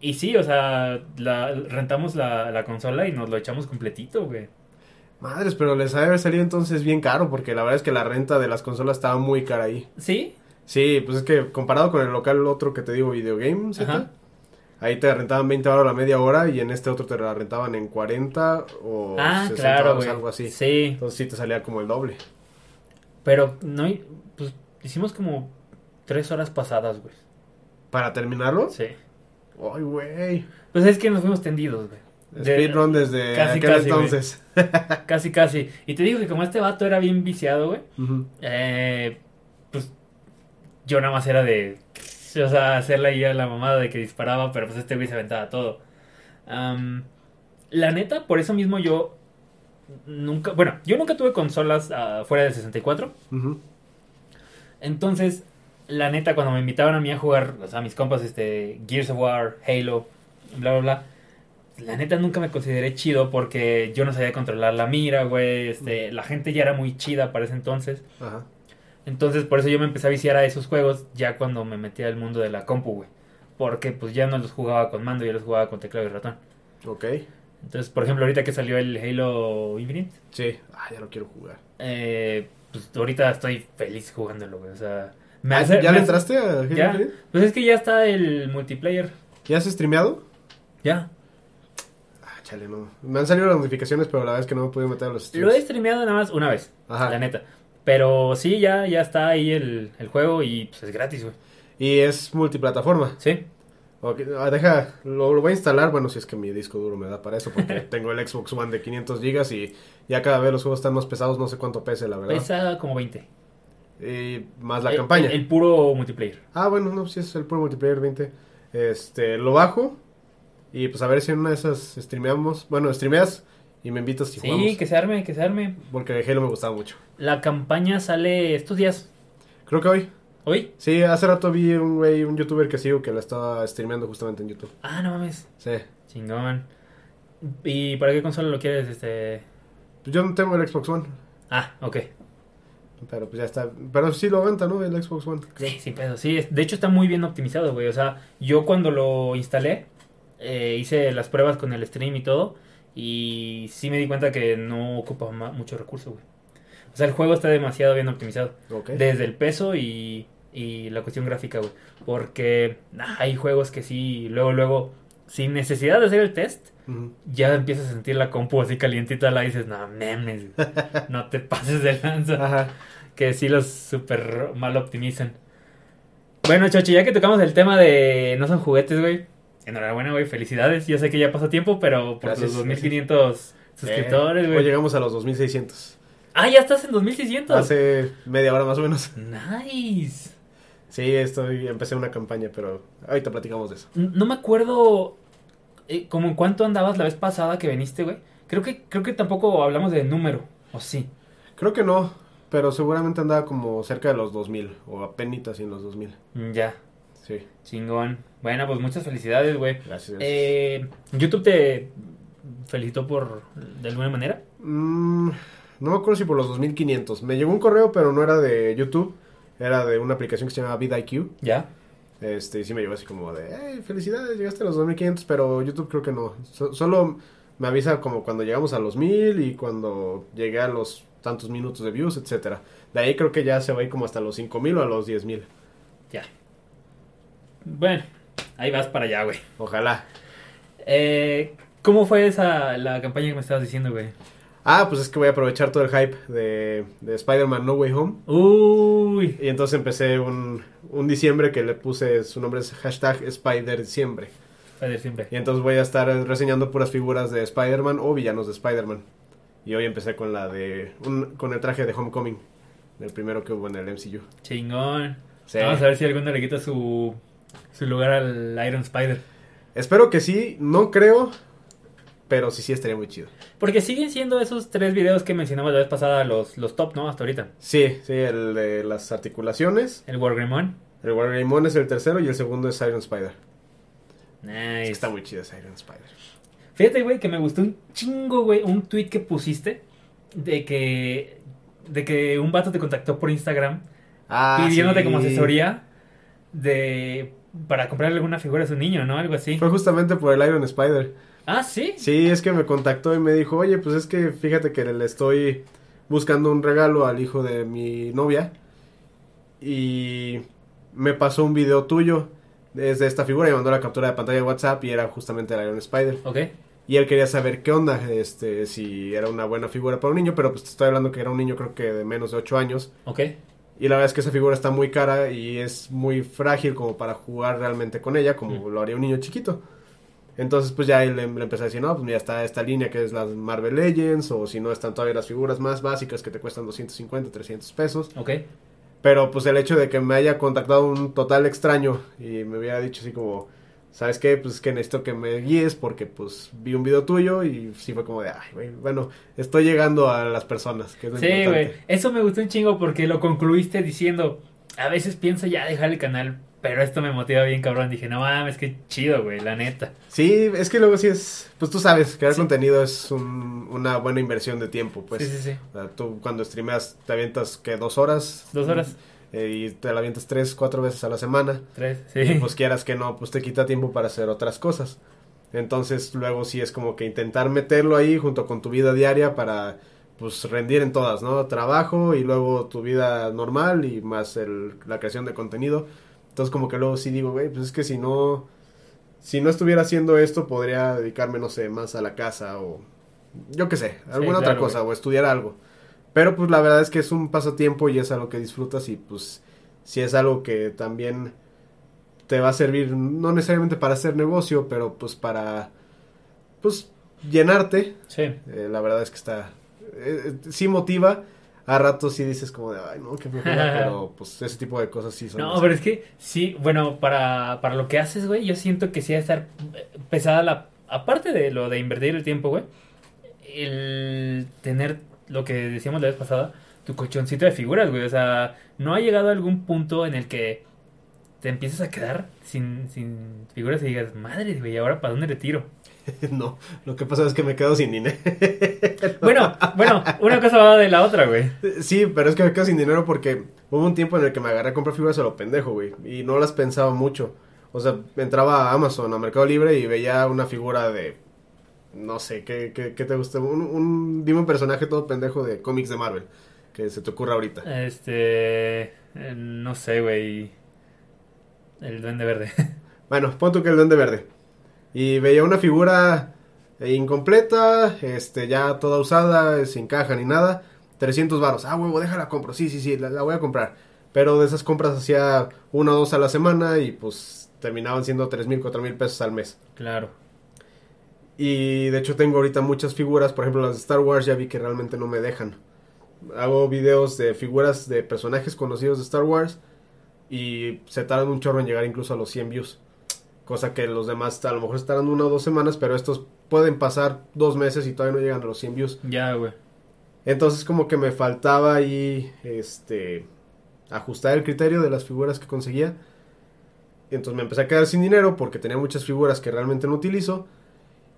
Y sí, o sea, la, rentamos la, la consola y nos lo echamos completito, güey. Madres, pero les ha de haber salido entonces bien caro porque la verdad es que la renta de las consolas estaba muy cara ahí. ¿Sí? Sí, pues es que comparado con el local otro que te digo, Videogame, Ajá. ahí te rentaban 20 baros la media hora y en este otro te la rentaban en 40 o ah, 60 claro, algo así. Sí, Entonces sí te salía como el doble. pero no, pues hicimos como tres horas pasadas, güey. ¿Para terminarlo? Sí. Ay, güey. Pues es que nos fuimos tendidos, güey. De- Speedrun desde casi, aquel casi, güey. entonces. Casi, casi. Y te digo que como este vato era bien viciado, güey, eh, pues yo nada más era de, o sea, hacerle ahí a la mamada de que disparaba, pero pues este güey se aventaba todo. La neta, por eso mismo yo nunca, bueno, yo nunca tuve consolas ah, fuera del 64. Ujú. Entonces, la neta, cuando me invitaban a mí a jugar, o sea, mis compas, este, Gears of War, Halo, bla, bla, bla, la neta nunca me consideré chido porque yo no sabía controlar la mira, güey, este, la gente ya era muy chida para ese entonces. Ajá. Entonces, por eso yo me empecé a viciar a esos juegos ya cuando me metí al mundo de la compu, güey. Porque pues ya no los jugaba con mando, ya los jugaba con teclado y ratón. Ok. Entonces, por ejemplo, ahorita que salió el Halo Infinite, Sí. Ah, ya lo quiero jugar. eh, pues ahorita estoy feliz jugándolo, güey. O sea, me Ah, hace- ¿Ya me le entraste a Halo Ya. Infinite? Pues es que ya está el multiplayer. ¿Ya has streameado? Ya. Ah, chale, no. Me han salido las notificaciones, pero la verdad es que no me podido meter a los Lo he streams. streameado nada más una vez. Ajá. La neta. Pero sí, ya, ya está ahí el, el juego y pues es gratis, güey. Y es multiplataforma. Sí. Ah, deja, lo, lo voy a instalar, bueno, si es que mi disco duro me da para eso, porque tengo el Xbox One de 500 gigas y ya cada vez los juegos están más pesados, no sé cuánto pese, la verdad. Pesa como 20. Y más la El- campaña. El, el puro multiplayer. Ah, bueno, no, si es el puro multiplayer 20. Este, lo bajo y pues a ver si en una de esas streameamos. Bueno, streameas y me invitas si Sí, jugamos. que se arme, que se arme. Porque Halo me gustaba mucho. La campaña sale estos días. Creo que hoy. ¿Hoy? Sí, hace rato vi un güey, un youtuber que sigo que la estaba streameando justamente en YouTube. Ah, no mames. Sí. Chingón. ¿Y para qué consola lo quieres? Este. Yo no tengo el Xbox One, Ah, ok. Pero pues ya está. Pero sí lo aguanta, ¿no? El Xbox One. Sí, sin pedo. Sí, de hecho está muy bien optimizado, güey. O sea, yo cuando lo instalé, eh, hice las pruebas con el stream y todo. Y sí me di cuenta que no ocupa mucho recurso, güey. O sea, el juego está demasiado bien optimizado. Ok. Desde el peso y, y la cuestión gráfica, güey. Porque nah, hay juegos que sí, luego, luego, sin necesidad de hacer el test, Ya empiezas a sentir la compu así calientita, la dices, no memes, no te pases de lanza. Ajá. Que sí los super mal optimizan. Bueno, Chochi, ya que tocamos el tema de no son juguetes, güey. Enhorabuena, güey, felicidades. Yo sé que ya pasó tiempo, pero por Gracias, los 2500 suscriptores, Eh, güey. llegamos a los 2600. Ah, ya estás en 2600. Hace media hora más o menos. Nice. Sí, estoy, empecé una campaña, pero ahorita platicamos de eso. No me acuerdo eh, como en cuánto andabas la vez pasada que viniste, güey. Creo que creo que tampoco hablamos de número, o sí. Creo que no, pero seguramente andaba como cerca de los 2000 o apenas en los 2000. Mm, Ya, Sí, chingón. Bueno, pues muchas felicidades, güey. gracias. Eh, YouTube te felicitó por de alguna manera. Mm, no me acuerdo si por los 2500. Me llegó un correo, pero no era de YouTube, era de una aplicación que se llama VidIQ. Ya. Este, y sí me llegó así como de, hey, felicidades, llegaste a los 2500, pero YouTube creo que no. So- solo me avisa como cuando llegamos a los 1000 y cuando llegué a los tantos minutos de views, etcétera. De ahí creo que ya se va a ir como hasta los 5000 o a los 10000. Ya. Bueno, ahí vas para allá, güey. Ojalá. Eh, ¿Cómo fue esa la campaña que me estabas diciendo, güey? Ah, pues es que voy a aprovechar todo el hype de, de Spider-Man No Way Home. Uy. Y entonces empecé un, un diciembre que le puse, su nombre es hashtag Spider-Diciembre. Padre siempre. Y entonces voy a estar reseñando puras figuras de Spider-Man o villanos de Spider-Man. Y hoy empecé con la de, un- con el traje de Homecoming, el primero que hubo en el MCU. Chingón. Sí. Vamos a ver si alguno le quita su, su lugar al Iron Spider. Espero que sí, no creo, pero sí, sí estaría muy chido. Porque siguen siendo esos tres videos que mencionamos la vez pasada los, los top, ¿no? Hasta ahorita. Sí, sí, el de las articulaciones. El Wargreymon. El Wargreymon es el tercero y el segundo es Iron Spider. Nice. Es que está muy chido ese Iron Spider. Fíjate, güey, que me gustó un chingo, güey, un tweet que pusiste de que de que un vato te contactó por Instagram Ah, pidiéndote sí. como asesoría de para comprarle alguna figura a su niño, ¿no? Algo así. Fue justamente por el Iron Spider. Ah, sí. Sí, es que me contactó y me dijo, oye, pues es que fíjate que le estoy buscando un regalo al hijo de mi novia y me pasó un video tuyo desde esta figura y me mandó la captura de pantalla de WhatsApp y era justamente el Iron Spider. Ok. Y él quería saber qué onda, este, si era una buena figura para un niño, pero pues te estoy hablando que era un niño creo que de menos de 8 años. Ok. Y la verdad es que esa figura está muy cara y es muy frágil como para jugar realmente con ella, como Mm. lo haría un niño chiquito. Entonces, pues ya él le, le empezó a decir, no, pues mira, está esta línea que es las Marvel Legends, o si no, están todavía las figuras más básicas que te cuestan 250, 300 pesos. Ok. Pero pues el hecho de que me haya contactado un total extraño y me hubiera dicho así como, ¿sabes qué? Pues es que necesito que me guíes porque pues vi un video tuyo y sí fue como de, ay, güey, bueno, estoy llegando a las personas, que es lo Sí, güey. Eso me gustó un chingo porque lo concluiste diciendo, a veces pienso ya dejar el canal, pero esto me motiva bien, cabrón. Dije, no mames, qué chido, güey, la neta. Sí, es que luego sí es, pues tú sabes, crear Sí. contenido es un- una buena inversión de tiempo, pues. sí, sí, sí. O sea, tú cuando streameas te avientas que dos horas. Dos horas, eh, y te la avientas tres, cuatro veces a la semana. tres, Y sí. pues quieras que no, pues te quita tiempo para hacer otras cosas. Entonces luego sí es como que intentar meterlo ahí junto con tu vida diaria para pues rendir en todas, ¿no? Trabajo y luego tu vida normal y más el, la creación de contenido. Entonces como que luego sí digo, güey, pues es que si no, si no estuviera haciendo esto podría dedicarme, no sé, más a la casa o yo qué sé, alguna otra claro, cosa o estudiar algo. Pero pues la verdad es que es un pasatiempo y es algo que disfrutas y pues si es algo que también te va a servir no necesariamente para hacer negocio, pero pues para pues llenarte. Sí. Eh, la verdad es que está eh, eh, sí motiva. A ratos sí dices como de, ay, no, qué flojera", pero pues ese tipo de cosas sí son. No, pero es que sí, bueno, para, para lo que haces, güey, yo siento que sí va a estar pesada la... Aparte de lo de invertir el tiempo, güey, el tener lo que decíamos la vez pasada, tu colchoncito de figuras, güey. O sea, no ha llegado a algún punto en el que te empieces a quedar sin, sin figuras y digas, madre, güey, ¿ahora para dónde le tiro? no, lo que pasa es que me quedo sin dinero. Bueno, bueno, una cosa va de la otra, güey. Sí, pero es que me quedo sin dinero porque hubo un tiempo en el que me agarré a comprar figuras a lo pendejo, güey. Y no las pensaba mucho. O sea, entraba a Amazon, a Mercado Libre y veía una figura de... No sé, ¿qué, qué, qué te gusta? Un, un- dime un personaje todo pendejo de cómics de Marvel. Que se te ocurra ahorita. Este, eh, no sé, güey. El duende verde. Bueno, pon tú que el Duende Verde. Y veía una figura incompleta, este, ya toda usada, sin caja ni nada. 300 varos. Ah, huevo, déjala compro. Sí, sí, sí, la, la voy a comprar. Pero de esas compras hacía una o dos a la semana y pues terminaban siendo tres mil, cuatro mil pesos al mes. Claro. Y de hecho tengo ahorita muchas figuras, por ejemplo las de Star Wars ya vi que realmente no me dejan. Hago videos de figuras de personajes conocidos de Star Wars y se tardan un chorro en llegar incluso a los 100 views. Cosa que los demás a lo mejor estarán una o dos semanas, pero estos pueden pasar dos meses y todavía no llegan a los 100 views. Ya, güey. Entonces como que me faltaba ahí este ajustar el criterio de las figuras que conseguía. Entonces me empecé a quedar sin dinero porque tenía muchas figuras que realmente no utilizo.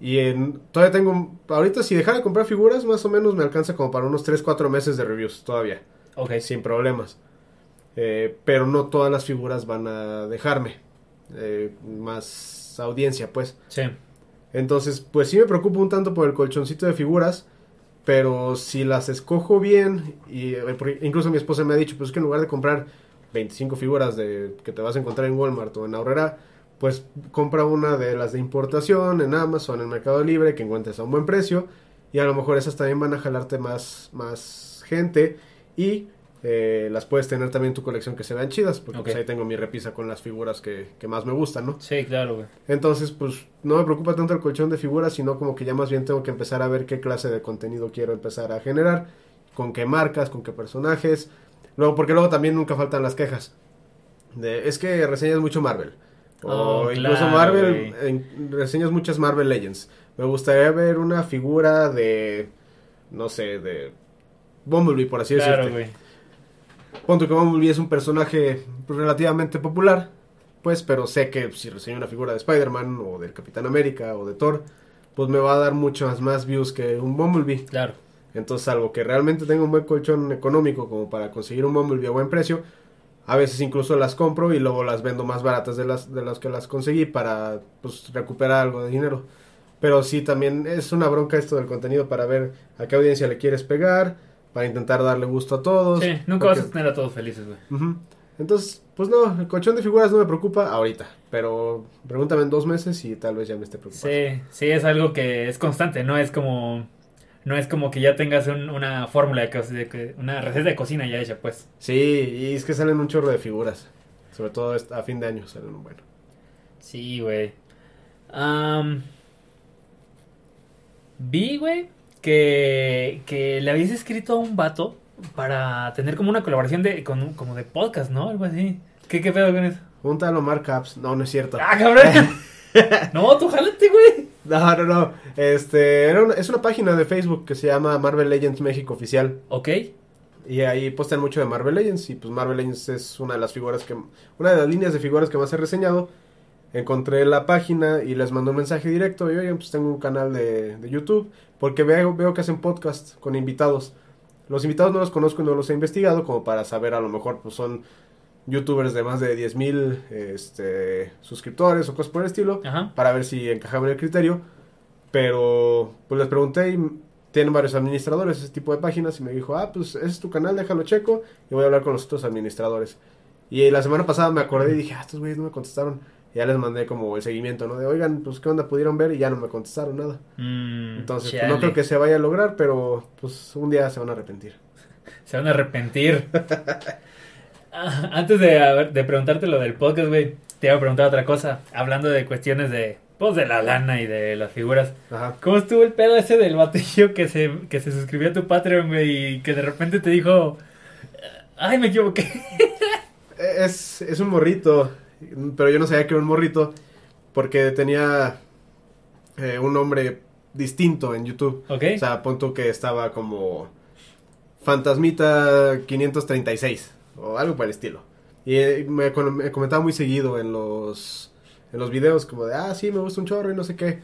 Y en, todavía tengo, ahorita si dejara de comprar figuras, más o menos me alcanza como para unos 3, 4 meses de reviews todavía. Ok. Sin problemas. Eh, pero no todas las figuras van a dejarme. Eh, más audiencia, pues. Sí. Entonces, pues sí me preocupo un tanto por el colchoncito de figuras. Pero si las escojo bien, y eh, incluso mi esposa me ha dicho, pues es que en lugar de comprar 25 figuras de que te vas a encontrar en Walmart o en Aurrera, pues compra una de las de importación en Amazon, en Mercado Libre, que encuentres a un buen precio. Y a lo mejor esas también van a jalarte más, más gente. Y eh, las puedes tener también en tu colección que se vean chidas. Porque pues, ahí tengo mi repisa con las figuras que, que más me gustan, ¿no? Sí, claro, güey. Entonces, pues no me preocupa tanto el colchón de figuras, sino como que ya más bien tengo que empezar a ver qué clase de contenido quiero empezar a generar, con qué marcas, con qué personajes. Luego, porque luego también nunca faltan las quejas. De, es que reseñas mucho Marvel. O Oh, incluso claro, Marvel, en- reseñas muchas Marvel Legends. Me gustaría ver una figura de, no sé, de Bumblebee, por así Claro, decirlo. Punto que Bumblebee es un personaje pues, relativamente popular, pues, pero sé que si reseño una figura de Spider-Man o del Capitán América o de Thor, pues me va a dar muchas más views que un Bumblebee. Claro. Entonces, algo que realmente tenga un buen colchón económico como para conseguir un Bumblebee a buen precio, a veces incluso las compro y luego las vendo más baratas de las, de las que las conseguí para pues, recuperar algo de dinero. Pero sí, también es una bronca esto del contenido para ver a qué audiencia le quieres pegar, para intentar darle gusto a todos. Sí, nunca porque- vas a tener a todos felices, güey. Entonces, pues no, el colchón de figuras no me preocupa ahorita, pero pregúntame en dos meses y tal vez ya me esté preocupando. Sí, sí, es algo que es constante, no es como... No es como que ya tengas un- una fórmula, de, una receta de cocina ya hecha, pues. Sí, y es que salen un chorro de figuras, sobre todo a fin de año salen un bueno. Sí, güey. Am, vi, güey, que, que le habías escrito a un vato para tener como una colaboración de, con, como de podcast, ¿no? Algo así. ¿Qué, qué pedo con eso? Un tal Omar Caps, no, no es cierto. ¡Ah, cabrón! no, tú jálate, güey. No, no, no, este, era una- es una página de Facebook que se llama Marvel Legends México Oficial. Ok. Y ahí postean mucho de Marvel Legends. Y pues Marvel Legends es una de las figuras que. Una de las líneas de figuras que más he reseñado. Encontré la página y les mandé un mensaje directo. Y oye, pues tengo un canal de, de YouTube. Porque veo, veo que hacen podcast con invitados. Los invitados no los conozco y no los he investigado. Como para saber, a lo mejor, pues son youtubers de más de 10 mil este, suscriptores o cosas por el estilo Ajá. para ver si encajaban en el criterio. Pero pues les pregunté y tienen varios administradores ese tipo de páginas y me dijo, ah, pues ese es tu canal, déjalo checo y voy a hablar con los otros administradores. Y la semana pasada me acordé y dije, ah, estos güeyes no me contestaron. Ya les mandé como el seguimiento, ¿no? De, oigan, pues qué onda, pudieron ver y ya no me contestaron nada. Mm, Entonces, pues, no creo que se vaya a lograr, pero pues un día se van a arrepentir. Se van a arrepentir. Ah, Antes de, a ver, de preguntarte lo del podcast, güey, te iba a preguntar otra cosa. Hablando de cuestiones de, pues, de la lana y de las figuras. Ajá. ¿Cómo estuvo el pedo ese del batillo que se, que se suscribió a tu Patreon, güey, y que de repente te dijo, ay, me equivoqué? Es, es un morrito, pero yo no sabía que era un morrito porque tenía eh, un nombre distinto en YouTube. ¿Ok? O sea, punto que estaba como Fantasmita 536 o algo por el estilo. Y eh, me, comentaba muy seguido en los en los videos como de, ah, sí, me gusta un chorro y no sé qué.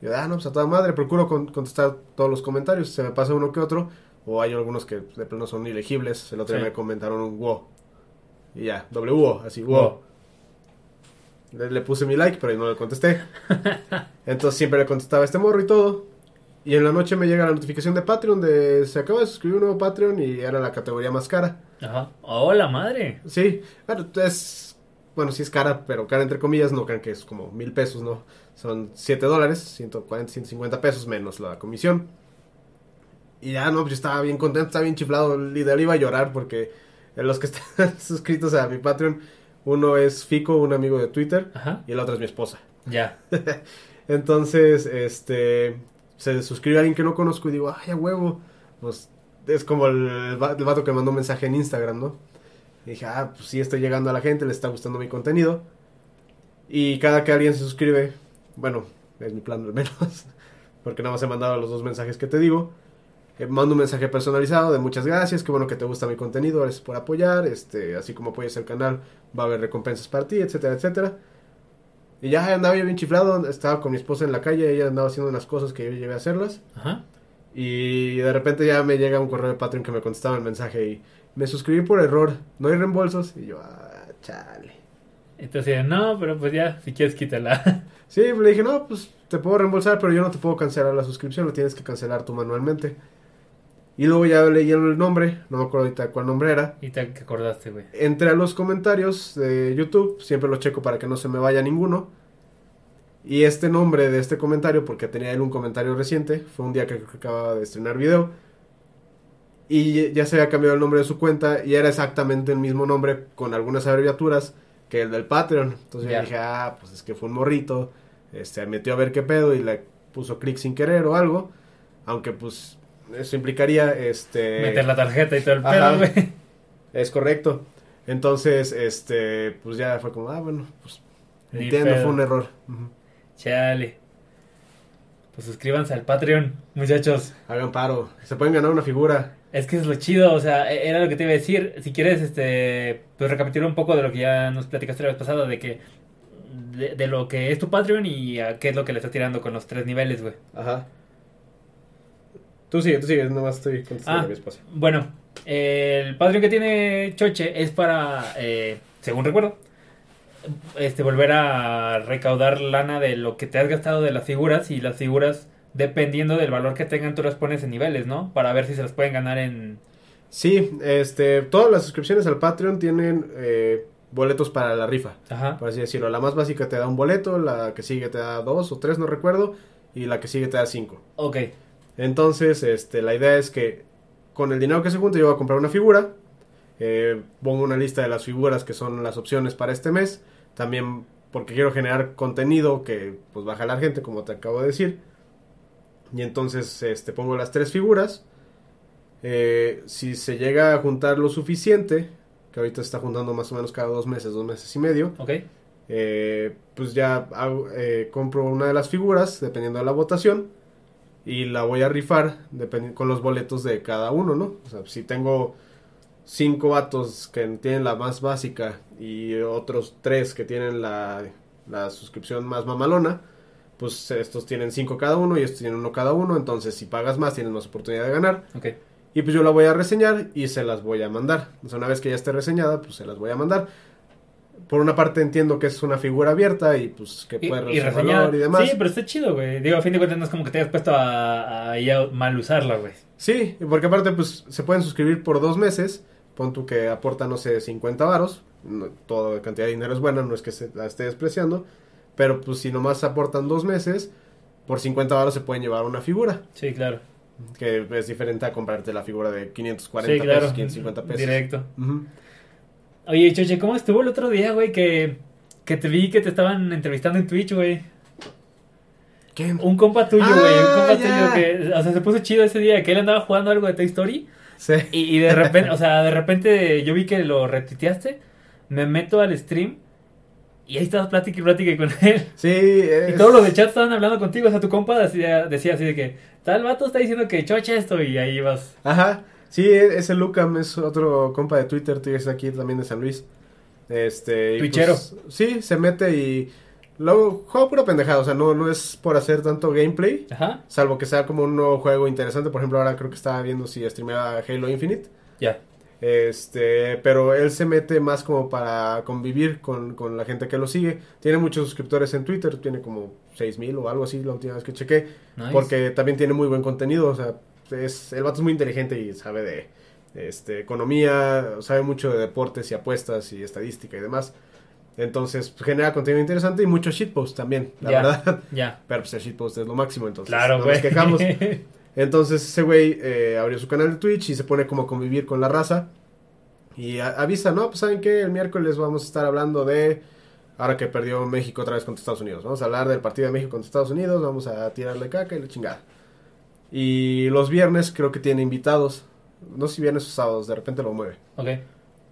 Y yo, ah, no, pues a toda madre, procuro con- contestar todos los comentarios. Se me pasa uno que otro. O hay algunos que de plano son ilegibles. El otro día me comentaron un wow. Y ya, doble wow, así, wow. Wow. Le, le puse mi like, pero no le contesté. Entonces siempre le contestaba a este morro y todo. Y en la noche me llega la notificación de Patreon de se acaba de suscribir un nuevo Patreon y era la categoría más cara. Ajá. ¡Oh, la madre! Sí, bueno, es, bueno, sí es cara, pero cara entre comillas, no crean que es como mil pesos, ¿no? Son 7 dólares, 140, 150 pesos menos la comisión. Y ya, no, pues yo estaba bien contento, estaba bien chiflado, literal iba a llorar porque los que están suscritos a mi Patreon, uno es Fico, un amigo de Twitter, Ajá. y el otro es mi esposa. Ya. Entonces, este, se suscribe a alguien que no conozco y digo, ay, a huevo. Pues es como el, el vato que mandó un mensaje en Instagram, ¿no? Y dije, ah, pues sí, estoy llegando a la gente, le está gustando mi contenido. Y cada que alguien se suscribe, bueno, es mi plan al menos, porque nada más he mandado los dos mensajes que te digo. Eh, mando un mensaje personalizado de muchas gracias, qué bueno que te gusta mi contenido, gracias por apoyar, este, así como apoyas el canal, va a haber recompensas para ti, etcétera, etcétera. Y ya andaba yo bien chiflado, estaba con mi esposa en la calle, ella andaba haciendo unas cosas que yo llegué a hacerlas. Ajá. Y de repente ya me llega un correo de Patreon que me contestaba el mensaje y me suscribí por error, no hay reembolsos. Y yo, ah, chale. Entonces, no, pero pues ya, si quieres, quítala. Sí, le dije, no, pues te puedo reembolsar, pero yo no te puedo cancelar la suscripción, lo tienes que cancelar tú manualmente. Y luego ya leí el nombre, no me acuerdo ahorita cuál nombre era. y te acordaste, güey. Entré a los comentarios de YouTube, siempre lo checo para que no se me vaya ninguno. Y este nombre de este comentario, porque tenía él un comentario reciente, fue un día que que acababa de estrenar video. Y ya se había cambiado el nombre de su cuenta y era exactamente el mismo nombre con algunas abreviaturas que el del Patreon. Entonces Ya. yo dije, ah, pues es que fue un morrito, este, metió a ver qué pedo y le puso clic sin querer o algo. Aunque pues eso implicaría, este... Meter la tarjeta y todo el pedo, güey. Es correcto. Entonces, este, pues ya fue como, ah, bueno, pues Ni entiendo, pedo. fue un error. Chale. Pues suscríbanse al Patreon, muchachos. Hagan paro, se pueden ganar una figura. Es que es lo chido, o sea, e- era lo que te iba a decir. Si quieres, este, pues recapitular un poco de lo que ya nos platicaste la vez pasada, de que, de, de lo que es tu Patreon y a qué es lo que le estás tirando con los tres niveles, güey. Ajá. Tú sigue, tú sigue, nomás estoy contestando Ah. a mi esposa. Bueno, el Patreon que tiene Choche es para, eh, según recuerdo, este, volver a recaudar lana de lo que te has gastado de las figuras y las figuras, dependiendo del valor que tengan, tú las pones en niveles, ¿no? Para ver si se las pueden ganar en... Sí, este, todas las suscripciones al Patreon tienen eh, boletos para la rifa, Ajá. por así decirlo. La más básica te da un boleto, la que sigue te da dos o tres, no recuerdo, y la que sigue te da cinco. Ok. Entonces, este, la idea es que con el dinero que se junte yo voy a comprar una figura. eh, pongo una lista de las figuras que son las opciones para este mes. También porque quiero generar contenido que pues va a jalar gente, como te acabo de decir. Y entonces este, pongo las tres figuras. Eh, si se llega a juntar lo suficiente, que ahorita se está juntando más o menos cada dos meses, dos meses y medio, eh, pues ya hago- compro una de las figuras, dependiendo de la votación, y la voy a rifar con los boletos de cada uno, ¿no? O sea, si tengo cinco vatos que tienen la más básica y otros tres que tienen la, la suscripción más mamalona, pues estos tienen cinco cada uno y estos tienen uno cada uno, entonces si pagas más tienes más oportunidad de ganar. Ok. Y pues yo la voy a reseñar y se las voy a mandar. O sea, una vez que ya esté reseñada, pues se las voy a mandar. Por una parte entiendo que es una figura abierta y pues que Y, puede y reseñar. valor y demás. Sí, pero está chido, güey. Digo, a fin de cuentas no es como que te hayas puesto a, a, a mal usarla, güey. Sí, porque aparte pues se pueden suscribir por dos meses. Pon tú que aporta, no sé, 50 varos. No, toda cantidad de dinero es buena, no es que se la esté despreciando. Pero pues si nomás aportan dos meses, por 50 varos se pueden llevar una figura. Sí, claro. Que es diferente a comprarte la figura de 540 sí, claro. pesos, 550 pesos. Directo. Ujú. Oye, Choche, ¿cómo estuvo el otro día, güey? Que, que te vi que te estaban entrevistando en Twitch, güey. ¿Qué? Un compa tuyo, Ah, güey. un compa ya. tuyo que, o sea, se puso chido ese día, que él andaba jugando algo de Toy Story. Sí. Y, y de repente, o sea, de repente yo vi que lo retuiteaste. Me meto al stream. Y ahí estabas plática y plática con él. Sí, Y es- todos los de chat estaban hablando contigo. O sea, tu compa decía, decía así de que tal vato está diciendo que chocha esto. Y ahí vas. Ajá. Sí, e- ese Lucam es otro compa de Twitter, tú es aquí también de San Luis. Este, Twitchero. pues, sí, se mete y luego juega pura pendejada, o sea, no, no es por hacer tanto gameplay, Ajá. salvo que sea como un nuevo juego interesante, por ejemplo, ahora creo que estaba viendo si streameaba Halo Infinite. Ya. Este, pero él se mete más como para convivir con, con la gente que lo sigue. Tiene muchos suscriptores en Twitter, tiene como 6000 o algo así la última vez que chequé. Nice. Porque también tiene muy buen contenido, o sea, es, el vato es muy inteligente y sabe de este, economía, sabe mucho de deportes y apuestas y estadística y demás. Entonces pues, genera contenido interesante y muchos shitposts también, la verdad. Ya. Pero pues el shitpost es lo máximo, entonces Claro, no nos quejamos. Entonces ese güey eh, abrió su canal de Twitch y se pone como a convivir con la raza. Y a- avisa, no, pues saben que el miércoles vamos a estar hablando de, ahora que perdió México otra vez contra Estados Unidos, vamos a hablar del partido de México contra Estados Unidos, vamos a tirarle caca y la chingada. Y los viernes creo que tiene invitados, no sé si viernes o sábados, de repente lo mueve. Ok.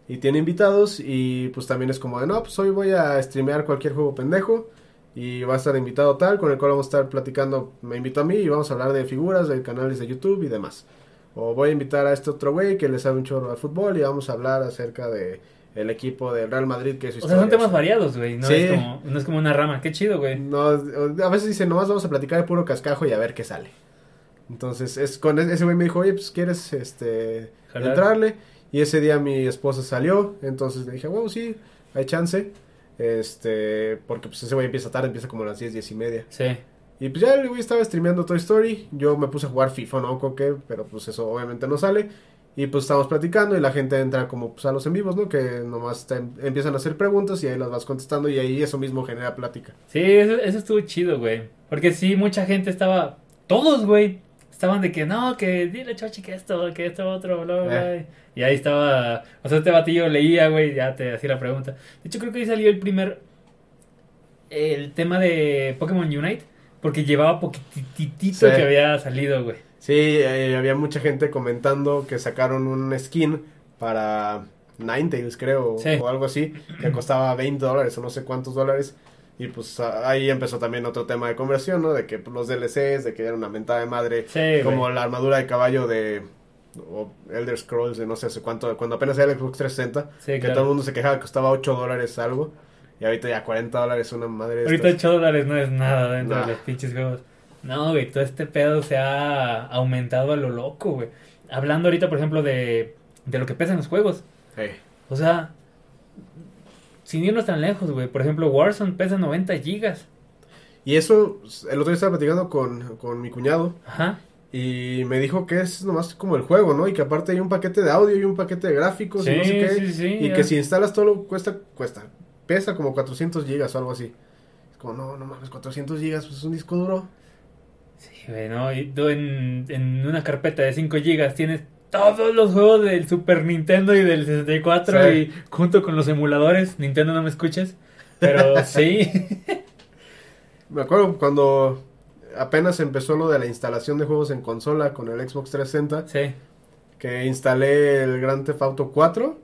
Y tiene invitados y pues también es como de, no, pues hoy voy a streamear cualquier juego pendejo y va a estar invitado tal con el cual vamos a estar platicando, me invitó a mí y vamos a hablar de figuras, de canales de YouTube y demás. O voy a invitar a este otro güey que le sabe un chorro al fútbol y vamos a hablar acerca de el equipo del Real Madrid que es su O sea, son temas variados, güey. No, Sí. es como, no es como una rama. Qué chido, güey. No, a veces dice, nomás vamos a platicar de puro cascajo y a ver qué sale. Entonces, es con ese güey me dijo, oye, pues quieres este Jalar. entrarle. Y ese día mi esposa salió, entonces le dije, bueno, sí, hay chance. Este, porque pues ese güey empieza tarde, empieza como a las 10, 10 y media. Sí. Y pues ya el güey estaba streameando Toy Story. Yo me puse a jugar FIFA, no con qué, pero pues eso obviamente no sale. Y pues estamos platicando y la gente entra como pues a los en vivos, ¿no? Que nomás te em- empiezan a hacer preguntas y ahí las vas contestando y ahí eso mismo genera plática. Sí, eso, eso estuvo chido, güey. Porque sí, mucha gente estaba. Todos, güey. Estaban de que no, que dile Chochi que esto, que esto otro, bla, bla. Eh. Y ahí estaba. O sea, este batillo leía, güey, ya te hacía la pregunta. De hecho, creo que ahí salió el primer. El tema de Pokémon Unite. Porque llevaba poquitito Sí. que había salido, güey. Sí, eh, había mucha gente comentando que sacaron un skin para Ninetales, creo, Sí. o algo así, que costaba 20 dólares o no sé cuántos dólares. Y pues ahí empezó también otro tema de conversión, ¿no? De que pues, los DLCs, de que era una mentada de madre, Sí, como güey. la armadura de caballo de o Elder Scrolls de no sé hace cuánto, cuando apenas era el Xbox 360, Sí, que claro. todo el mundo se quejaba que costaba 8 dólares algo, y ahorita ya 40 dólares una madre Ahorita estas. 8 dólares no es nada dentro Nah. de los pinches juegos. No, güey, todo este pedo se ha aumentado a lo loco, güey. Hablando ahorita, por ejemplo, de, de lo que pesan los juegos. Eh, O sea, sin irnos tan lejos, güey. Por ejemplo, Warzone pesa 90 gigas. Y eso, el otro día estaba platicando con, con mi cuñado, Ajá. Y me dijo que es nomás como el juego, ¿no? Y que aparte hay un paquete de audio y un paquete de gráficos y no sé qué. sí, sí, y ya. que si instalas todo lo cuesta, cuesta. Pesa como 400 gigas o algo así. Es como, no, no mames, 400 gigas, pues es un disco duro. Sí, güey, ¿no? Y tú en, en una carpeta de 5 gigas tienes todos los juegos del Super Nintendo y del 64 Sí. y junto con los emuladores. Nintendo no me escuches. Pero sí. Me acuerdo cuando apenas empezó lo de la instalación de juegos en consola con el Xbox 360, sí. que instalé el Grand Theft Auto 4.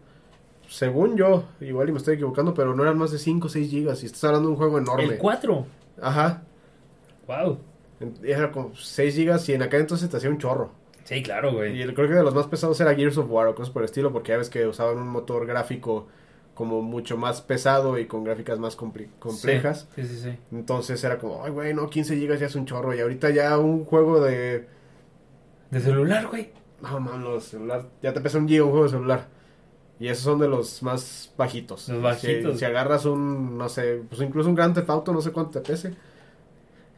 Según yo, igual y me estoy equivocando, pero no eran más de 5 o 6 gigas. Y estás hablando de un juego enorme. El 4. Ajá. Wow. Era como 6 gigas y en aquel entonces te hacía un chorro. Sí, claro, Y güey. el- creo que de los más pesados era Gears of War o cosas por el estilo, porque ya ves que usaban un motor gráfico como mucho más pesado y con gráficas más compli- complejas. Sí, sí, sí. Entonces era como, ay, güey, no, 15 gigas ya es un chorro. Y ahorita ya un juego de. De celular, güey. No, mano, celular. Ya te pesa un giga un juego de celular. Y esos son de los más bajitos. Los bajitos. Si, si agarras un, no sé, pues incluso un Grand Theft Auto, no sé cuánto te pese.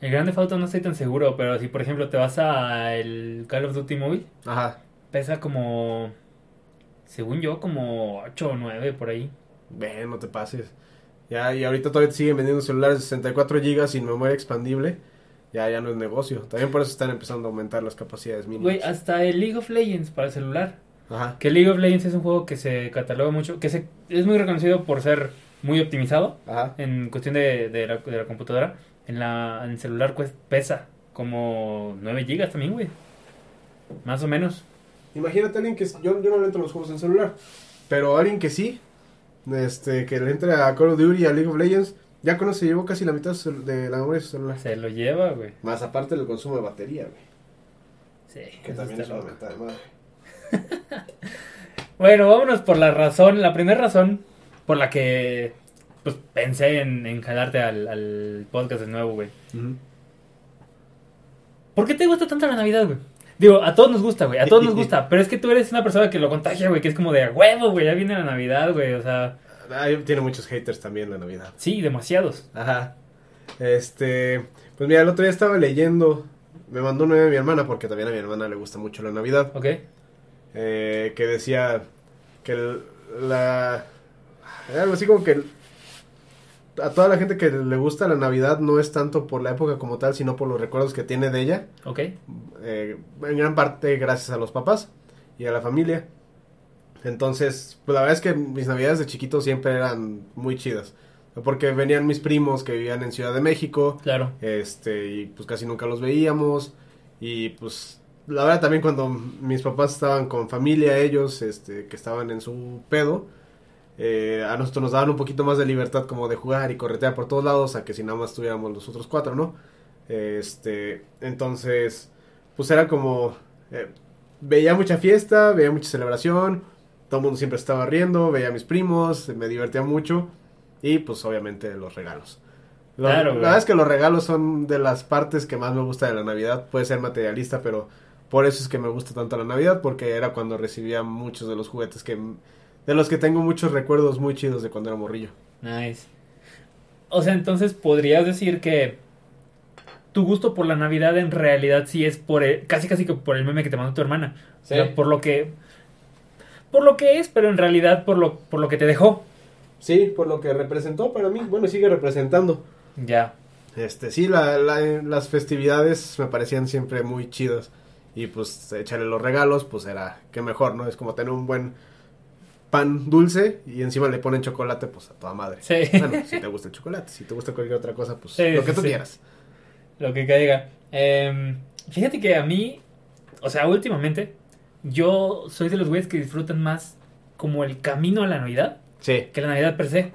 El Grande Auto no estoy tan seguro, pero si por ejemplo te vas a el Call of Duty Mobile, Ajá. pesa como, según yo, como 8 o 9 por ahí. Ven, no te pases. Ya, y ahorita todavía te siguen vendiendo celulares de 64 gigas sin memoria expandible. Ya, ya no es negocio. También por eso están empezando a aumentar las capacidades mínimas. Güey, hasta el League of Legends para el celular. Ajá. Que League of Legends es un juego que se cataloga mucho, que se, es muy reconocido por ser muy optimizado Ajá. en cuestión de, de, la, de la computadora. En, la, en el celular pues, pesa como 9 gigas también, güey. Más o menos. Imagínate a alguien que... Yo, yo no le entro a los juegos en celular. Pero alguien que sí. Este, que le entre a Call of Duty y a League of Legends. Ya con eso se llevó casi la mitad de la memoria de su celular. Se lo lleva, güey. Más aparte del consumo de batería, güey. Sí, Que también es una mentada de madre. Bueno, vámonos por la razón, la primera razón por la que pues pensé en, en jalarte al, al podcast de nuevo, güey. ¿Por qué te gusta tanto la Navidad, güey? Digo, a todos nos gusta, güey, a todos nos gusta, pero es que tú eres una persona que lo contagia, güey, que es como de huevo, güey, ya viene la Navidad, güey, o sea, tiene muchos haters también la Navidad. sí, demasiados. Ajá. Este, pues mira, el otro día estaba leyendo, me mandó una de mi hermana, porque también a mi hermana le gusta mucho la Navidad, ¿Ok? eh, que decía que el- la... algo así como que el- a toda la gente que le gusta la Navidad no es tanto por la época como tal, sino por los recuerdos que tiene de ella, ¿Ok? eh, en gran parte gracias a los papás y a la familia. Entonces, pues la verdad es que mis navidades de chiquito siempre eran muy chidas. Porque venían mis primos que vivían en Ciudad de México. Claro. Este, y pues casi nunca los veíamos. Y pues, la verdad también cuando mis papás estaban con familia, ellos, este, que estaban en su pedo, eh, a nosotros nos daban un poquito más de libertad como de jugar y corretear por todos lados, a que si nada más tuviéramos los otros cuatro, ¿no? Este, entonces, pues era como, eh, veía mucha fiesta, veía mucha celebración, todo el mundo siempre estaba riendo, veía a mis primos, me divertía mucho y pues obviamente los regalos. Lo- Claro, la güey. verdad es que los regalos son de las partes que más me gusta de la Navidad. Puede ser materialista, pero por eso es que me gusta tanto la Navidad, porque era cuando recibía muchos de los juguetes que... De los que tengo muchos recuerdos muy chidos de cuando era morrillo. Nice. O sea, entonces podrías decir que tu gusto por la Navidad en realidad sí es por el, casi casi que por el meme que te mandó tu hermana. Sí. O sea, por lo que por lo que es, pero en realidad por lo por lo que te dejó. Sí, por lo que representó para mí. Bueno, sigue representando. Ya. Este, sí, la, la- las festividades me parecían siempre muy chidas. Y pues echarle los regalos, pues era que mejor, ¿no? Es como tener un buen pan dulce y encima le ponen chocolate, pues a toda madre. Sí. Bueno, si te gusta el chocolate, si te gusta cualquier otra cosa, pues Sí, lo que tú sí. quieras. Lo que caiga. Em, fíjate que a mí, o sea, últimamente, yo soy de los güeyes que disfrutan más como el camino a la Navidad Sí, que la Navidad per se.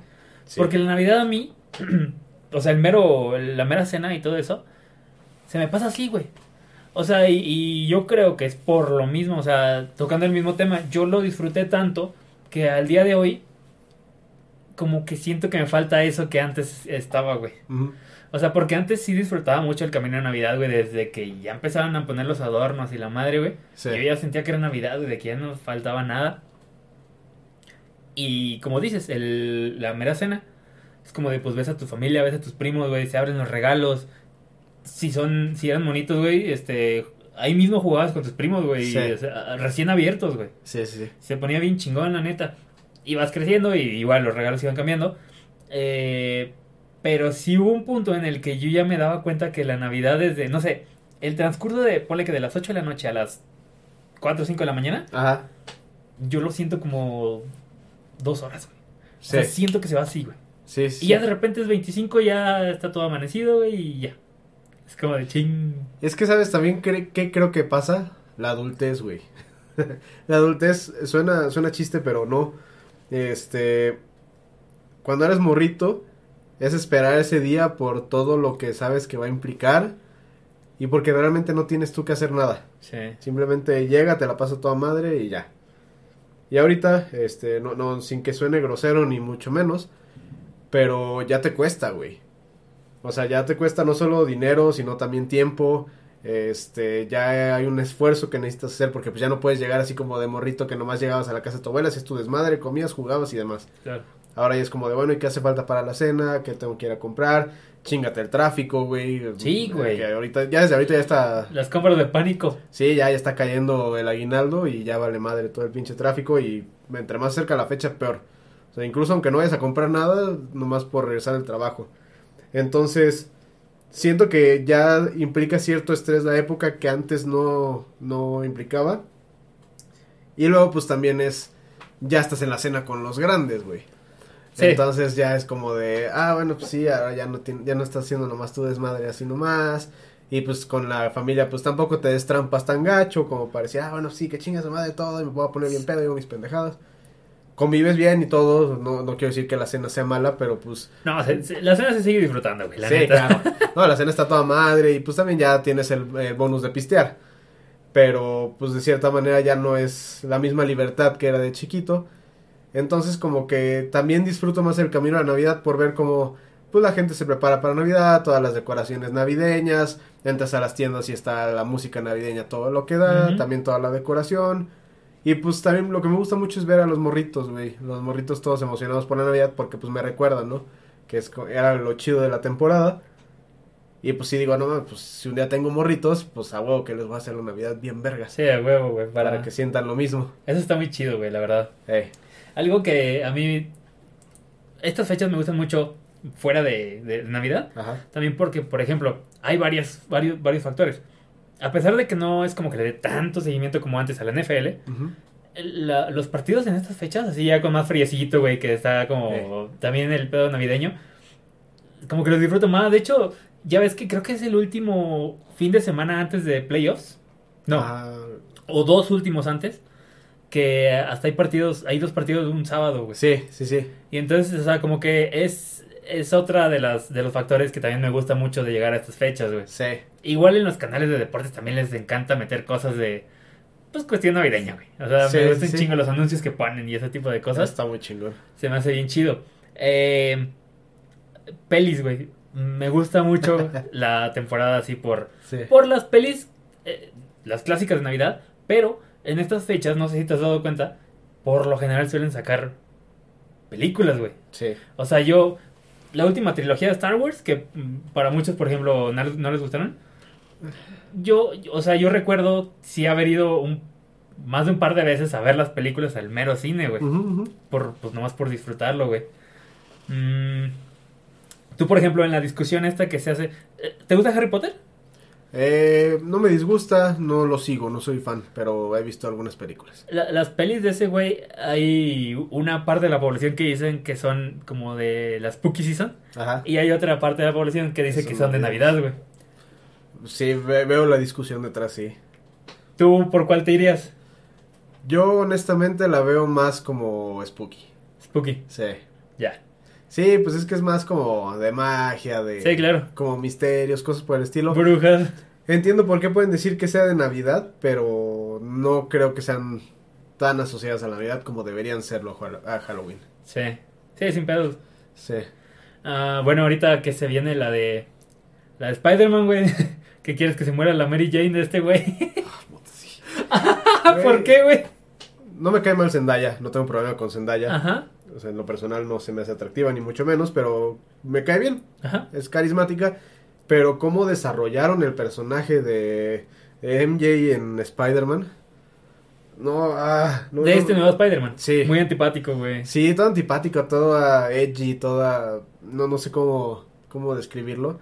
Porque la Navidad a mí, o sea, el mero, la mera cena y todo eso, se me pasa así, güey. O sea, y, y yo creo que es por lo mismo, o sea, tocando el mismo tema, yo lo disfruté tanto que al día de hoy, como que siento que me falta eso que antes estaba, güey. O sea, porque antes sí disfrutaba mucho el camino de Navidad, güey, desde que ya empezaban a poner los adornos y la madre, güey. Sí. Yo ya sentía que era Navidad, güey, de que ya no faltaba nada. Y como dices, el, la mera cena es como de, pues ves a tu familia, ves a tus primos, güey, se abren los regalos. Si son, si eran bonitos, güey, este, ahí mismo jugabas con tus primos, güey, Sí. o sea, recién abiertos, güey. Sí, sí, sí. Se ponía bien chingón, la neta. Ibas creciendo y igual los regalos iban cambiando. Eh, pero sí hubo un punto en el que yo ya me daba cuenta que la Navidad desde, no sé, el transcurso de, ponle que de las 8 de la noche a las 4 o 5 de la mañana, Ajá. yo lo siento como dos horas, güey. O Sí, sea, siento que se va así, güey. sí, sí. Y ya de repente es 25, ya está todo amanecido, güey, y ya. Es como de ching. Es que, ¿sabes también qué, qué creo que pasa? La adultez, güey. la adultez suena, suena chiste, pero no. Este. Cuando eres morrito, es esperar ese día por todo lo que sabes que va a implicar. Y porque realmente no tienes tú que hacer nada. Sí. Simplemente llega, te la pasa toda madre y ya. Y ahorita, este, no, no, sin que suene grosero ni mucho menos, pero ya te cuesta, güey. O sea, ya te cuesta no solo dinero, sino también tiempo. Este, ya hay un esfuerzo que necesitas hacer porque pues ya no puedes llegar así como de morrito que nomás llegabas a la casa de tu abuela, hacías tu desmadre, comías, jugabas y demás. Claro. Ahora ya es como de, bueno, ¿y qué hace falta para la cena? ¿Qué tengo que ir a comprar? Chingate el tráfico, güey. Sí, güey. Que ahorita, ya desde ahorita ya está Las compras de pánico. Sí, ya, ya está cayendo el aguinaldo y ya vale madre todo el pinche tráfico y entre más cerca la fecha peor. O sea, incluso aunque no vayas a comprar nada, nomás por regresar del trabajo. Entonces, siento que ya implica cierto estrés la época que antes no, no implicaba. Y luego pues también es, ya estás en la cena con los grandes, güey. Sí. Entonces ya es como de, ah, bueno, pues sí, ahora ya no, ya no estás haciendo nomás tu desmadre así nomás. Y pues con la familia, pues tampoco te destrampas tan gacho como parecía, ah, bueno, sí, que chingas de madre todo y me voy a poner bien pedo y mis pendejadas. Convives bien y todo, no, no quiero decir que la cena sea mala, pero pues No, se- se- la cena se sigue disfrutando, güey. La sí, neta. claro. No, la cena está toda madre y pues también ya tienes el, el bonus de pistear. Pero pues de cierta manera ya no es la misma libertad que era de chiquito. Entonces como que también disfruto más el camino a la Navidad por ver cómo pues la gente se prepara para Navidad, todas las decoraciones navideñas, entras a las tiendas y está la música navideña, todo lo que da, también toda la decoración. Y pues también lo que me gusta mucho es ver a los morritos, güey. Los morritos todos emocionados por la Navidad porque pues me recuerdan, ¿no? Que es, era lo chido de la temporada. Y pues sí digo, no, mames, pues si un día tengo morritos, pues a huevo que les voy a hacer la Navidad bien vergas. Sí, a huevo, güey. Para... Para que sientan lo mismo. Eso está muy chido, güey, la verdad. Algo que a mí... Estas fechas me gustan mucho fuera de, de Navidad. Ajá. También porque, por ejemplo, hay varias, varios, varios factores. A pesar de que no es como que le dé tanto seguimiento como antes a la NFL, la- los partidos en estas fechas, así ya con más friecito, güey, que está como también el pedo navideño, como que los disfruto más. De hecho, ya ves que creo que es el último fin de semana antes de playoffs. No, Ah, o dos últimos antes. Que hasta hay partidos, hay dos partidos de un sábado, güey. sí, sí, sí. Y entonces, o sea, como que es, es otra de las de los factores que también me gusta mucho de llegar a estas fechas, güey. Sí. Igual en los canales de deportes también les encanta meter cosas de, pues, cuestión navideña, güey. O sea, Sí, me gustan sí. chingo los anuncios que ponen y ese tipo de cosas. Está muy chingón. Se me hace bien chido. Eh, pelis, güey. Me gusta mucho la temporada así por, Sí. por las pelis, eh, las clásicas de Navidad, pero en estas fechas, no sé si te has dado cuenta, por lo general suelen sacar películas, güey. Sí. O sea, yo, la última trilogía de Star Wars, que mm, para muchos, por ejemplo, no, les- no les gustaron, yo, o sea, yo recuerdo sí haber ido un, más de un par de veces a ver las películas al mero cine, güey. Por, pues nomás por disfrutarlo, güey. Mm, Tú, por ejemplo, en la discusión esta que se hace... eh, ¿Te gusta Harry Potter? Eh, no me disgusta, no lo sigo, no soy fan, pero he visto algunas películas. La- las pelis de ese güey, hay una parte de la población que dicen que son como de la Spooky Season. Ajá. Y hay otra parte de la población que dice Son que son de. Navidad, güey. Sí, ve- veo la discusión detrás, sí. ¿Tú por cuál te irías? Yo honestamente la veo más como spooky. Spooky, Sí. ya. Sí, pues es que es más como de magia, de... Sí, claro. Como misterios, cosas por el estilo. Brujas. Entiendo por qué pueden decir que sea de Navidad, pero no creo que sean tan asociadas a la Navidad como deberían serlo a Hall- a Halloween. Sí. Sí, sin pedos. Sí. Ah, bueno, ahorita que se viene la de... La de Spider-Man, güey. ¿Qué quieres que se muera la Mary Jane de este güey? ¿Por qué, güey? No me cae mal Zendaya, no tengo problema con Zendaya. Ajá. O sea, en lo personal no se me hace atractiva ni mucho menos, pero me cae bien. Ajá. Es carismática, pero cómo desarrollaron el personaje de, de MJ en Spider-Man. No, ah, no, De este nuevo Spider-Man. Sí. Muy antipático, güey. Sí, todo antipático, toda edgy, toda... No, no sé cómo, cómo describirlo.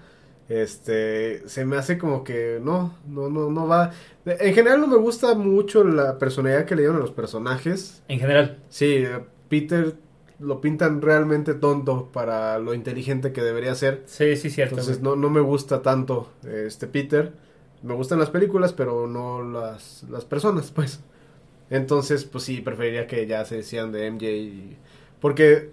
Este, se me hace como que no, no, no, no va. En general no me gusta mucho la personalidad que le dieron a los personajes. En general. Sí, Peter lo pintan realmente tonto para lo inteligente que debería ser. Sí, sí, cierto. Entonces no, no me gusta tanto este Peter. Me gustan las películas, pero no las, las personas, pues. Entonces, pues sí, preferiría que ya se decían de MJ. y- Porque,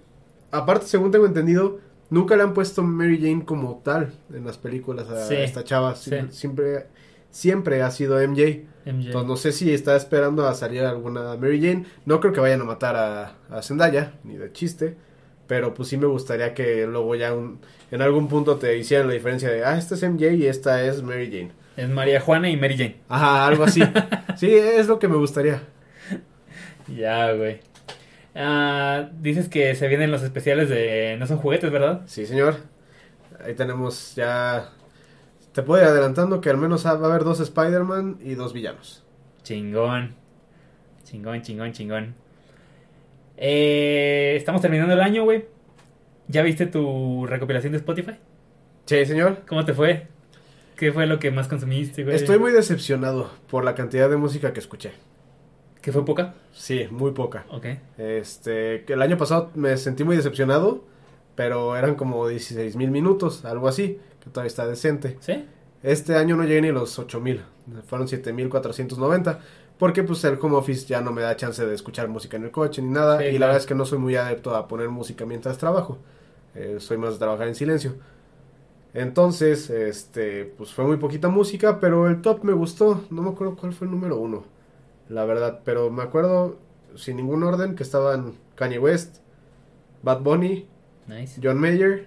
aparte, según tengo entendido, nunca le han puesto Mary Jane como tal en las películas a Sí, esta chava. sí. Siempre, siempre, ha sido MJ. MJ. Entonces no sé si está esperando a salir alguna Mary Jane. No creo que vayan a matar a, a Zendaya, ni de chiste. Pero pues sí me gustaría que luego ya un- en algún punto te hicieran la diferencia de, ah, esta es MJ y esta es Mary Jane. Es María Juana y Mary Jane. Ajá, algo así. sí, es lo que me gustaría. Ya, güey. Ah, dices que se vienen los especiales de No son juguetes, ¿verdad? Sí, señor. Ahí tenemos ya... Te puedo ir adelantando que al menos va a haber dos Spider-Man y dos villanos. Chingón. Chingón, chingón, chingón. Eh, estamos terminando el año, güey. ¿Ya viste tu recopilación de Spotify? Sí, señor. ¿Cómo te fue? ¿Qué fue lo que más consumiste, güey? Estoy muy decepcionado por la cantidad de música que escuché. ¿Que fue poca? Sí, muy poca. Ok. Este, el año pasado me sentí muy decepcionado, pero eran como 16 mil minutos, algo así, que todavía está decente. ¿Sí? Este año no llegué ni a los 8 mil, fueron 7 mil 490, porque pues el home office ya no me da chance de escuchar música en el coche ni nada, Sí, y la verdad es que no soy muy adepto a poner música mientras trabajo, Eh, soy más de trabajar en silencio. Entonces, este, pues fue muy poquita música, pero el top me gustó, no me acuerdo cuál fue el número uno, la verdad, pero me acuerdo sin ningún orden que estaban Kanye West, Bad Bunny, Nice. John Mayer,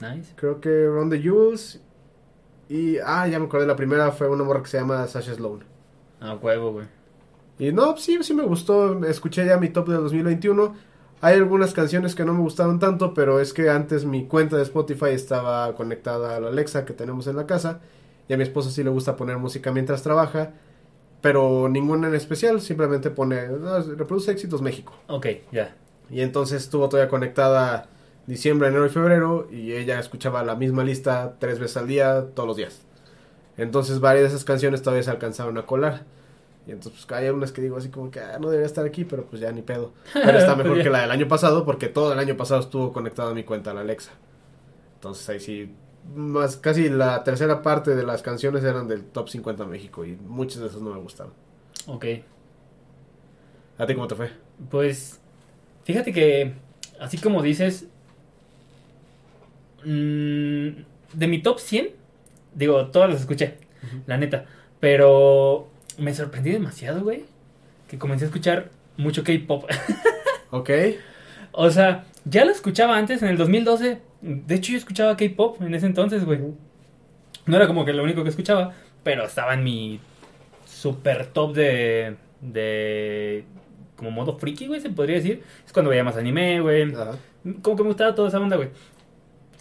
Nice. creo que Ron the Jules y ah, ya me acordé, la primera fue una morra que se llama Sasha Sloan. A huevo, güey. Y no, sí, sí me gustó, escuché ya mi top de 2021. Hay algunas canciones que no me gustaron tanto, pero es que antes mi cuenta de Spotify estaba conectada a la Alexa que tenemos en la casa y a mi esposa sí le gusta poner música mientras trabaja, pero ninguna en especial, simplemente pone, "Ah, reproduce éxitos México. Ok, ya. Y entonces estuvo todavía conectada diciembre, enero y febrero y ella escuchaba la misma lista tres veces al día, todos los días. Entonces varias de esas canciones todavía se alcanzaron a colar. Y entonces pues hay unas que digo así como que ah, no debería estar aquí, pero pues ya ni pedo. Pero está mejor que la del año pasado porque todo el año pasado estuvo conectado a mi cuenta, la Alexa. Entonces ahí sí, más casi la tercera parte de las canciones eran del top 50 México y muchas de esas no me gustaron. Ok. ¿A ti cómo te fue? Pues, fíjate que, así como dices, mm, de mi top 100, digo, todas las escuché, la neta, pero me sorprendí demasiado, güey, que comencé a escuchar mucho K-pop. Ok. o sea, ya lo escuchaba antes, en el 2012, de hecho yo escuchaba K-pop en ese entonces, güey. No era como que lo único que escuchaba, pero estaba en mi super top de, de como modo friki, güey, se podría decir. Es cuando veía más anime, güey. Ajá. Como que me gustaba toda esa onda, güey.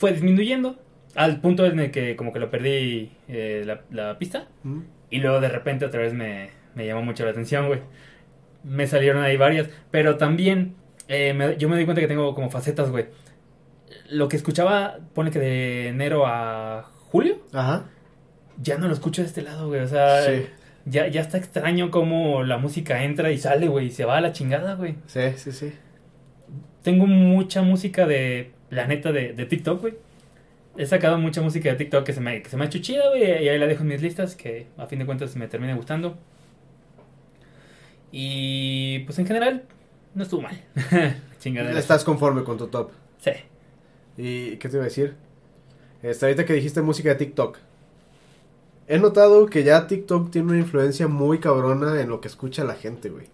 Fue disminuyendo al punto en el que como que lo perdí eh, la, la pista. Mm. Y luego de repente otra vez me, me llamó mucho la atención, güey. Me salieron ahí varias. Pero también eh, me- yo me di cuenta que tengo como facetas, güey. Lo que escuchaba, pone que de enero a julio, Ajá. ya no lo escucho de este lado, güey. O sea, Sí. ya, ya está extraño cómo la música entra y sale, güey. Y se va a la chingada, güey. Sí, sí, sí. Tengo mucha música de, la neta, de, de TikTok, güey. He sacado mucha música de TikTok que se me, que se me ha hecho chida, güey. Y ahí la dejo en mis listas, que a fin de cuentas me termina gustando. Y pues en general, no estuvo mal. Chingadera. Estás conforme con tu top. Sí. ¿Y qué te iba a decir? Este, ahorita que dijiste música de TikTok. He notado que ya TikTok tiene una influencia muy cabrona en lo que escucha la gente, güey.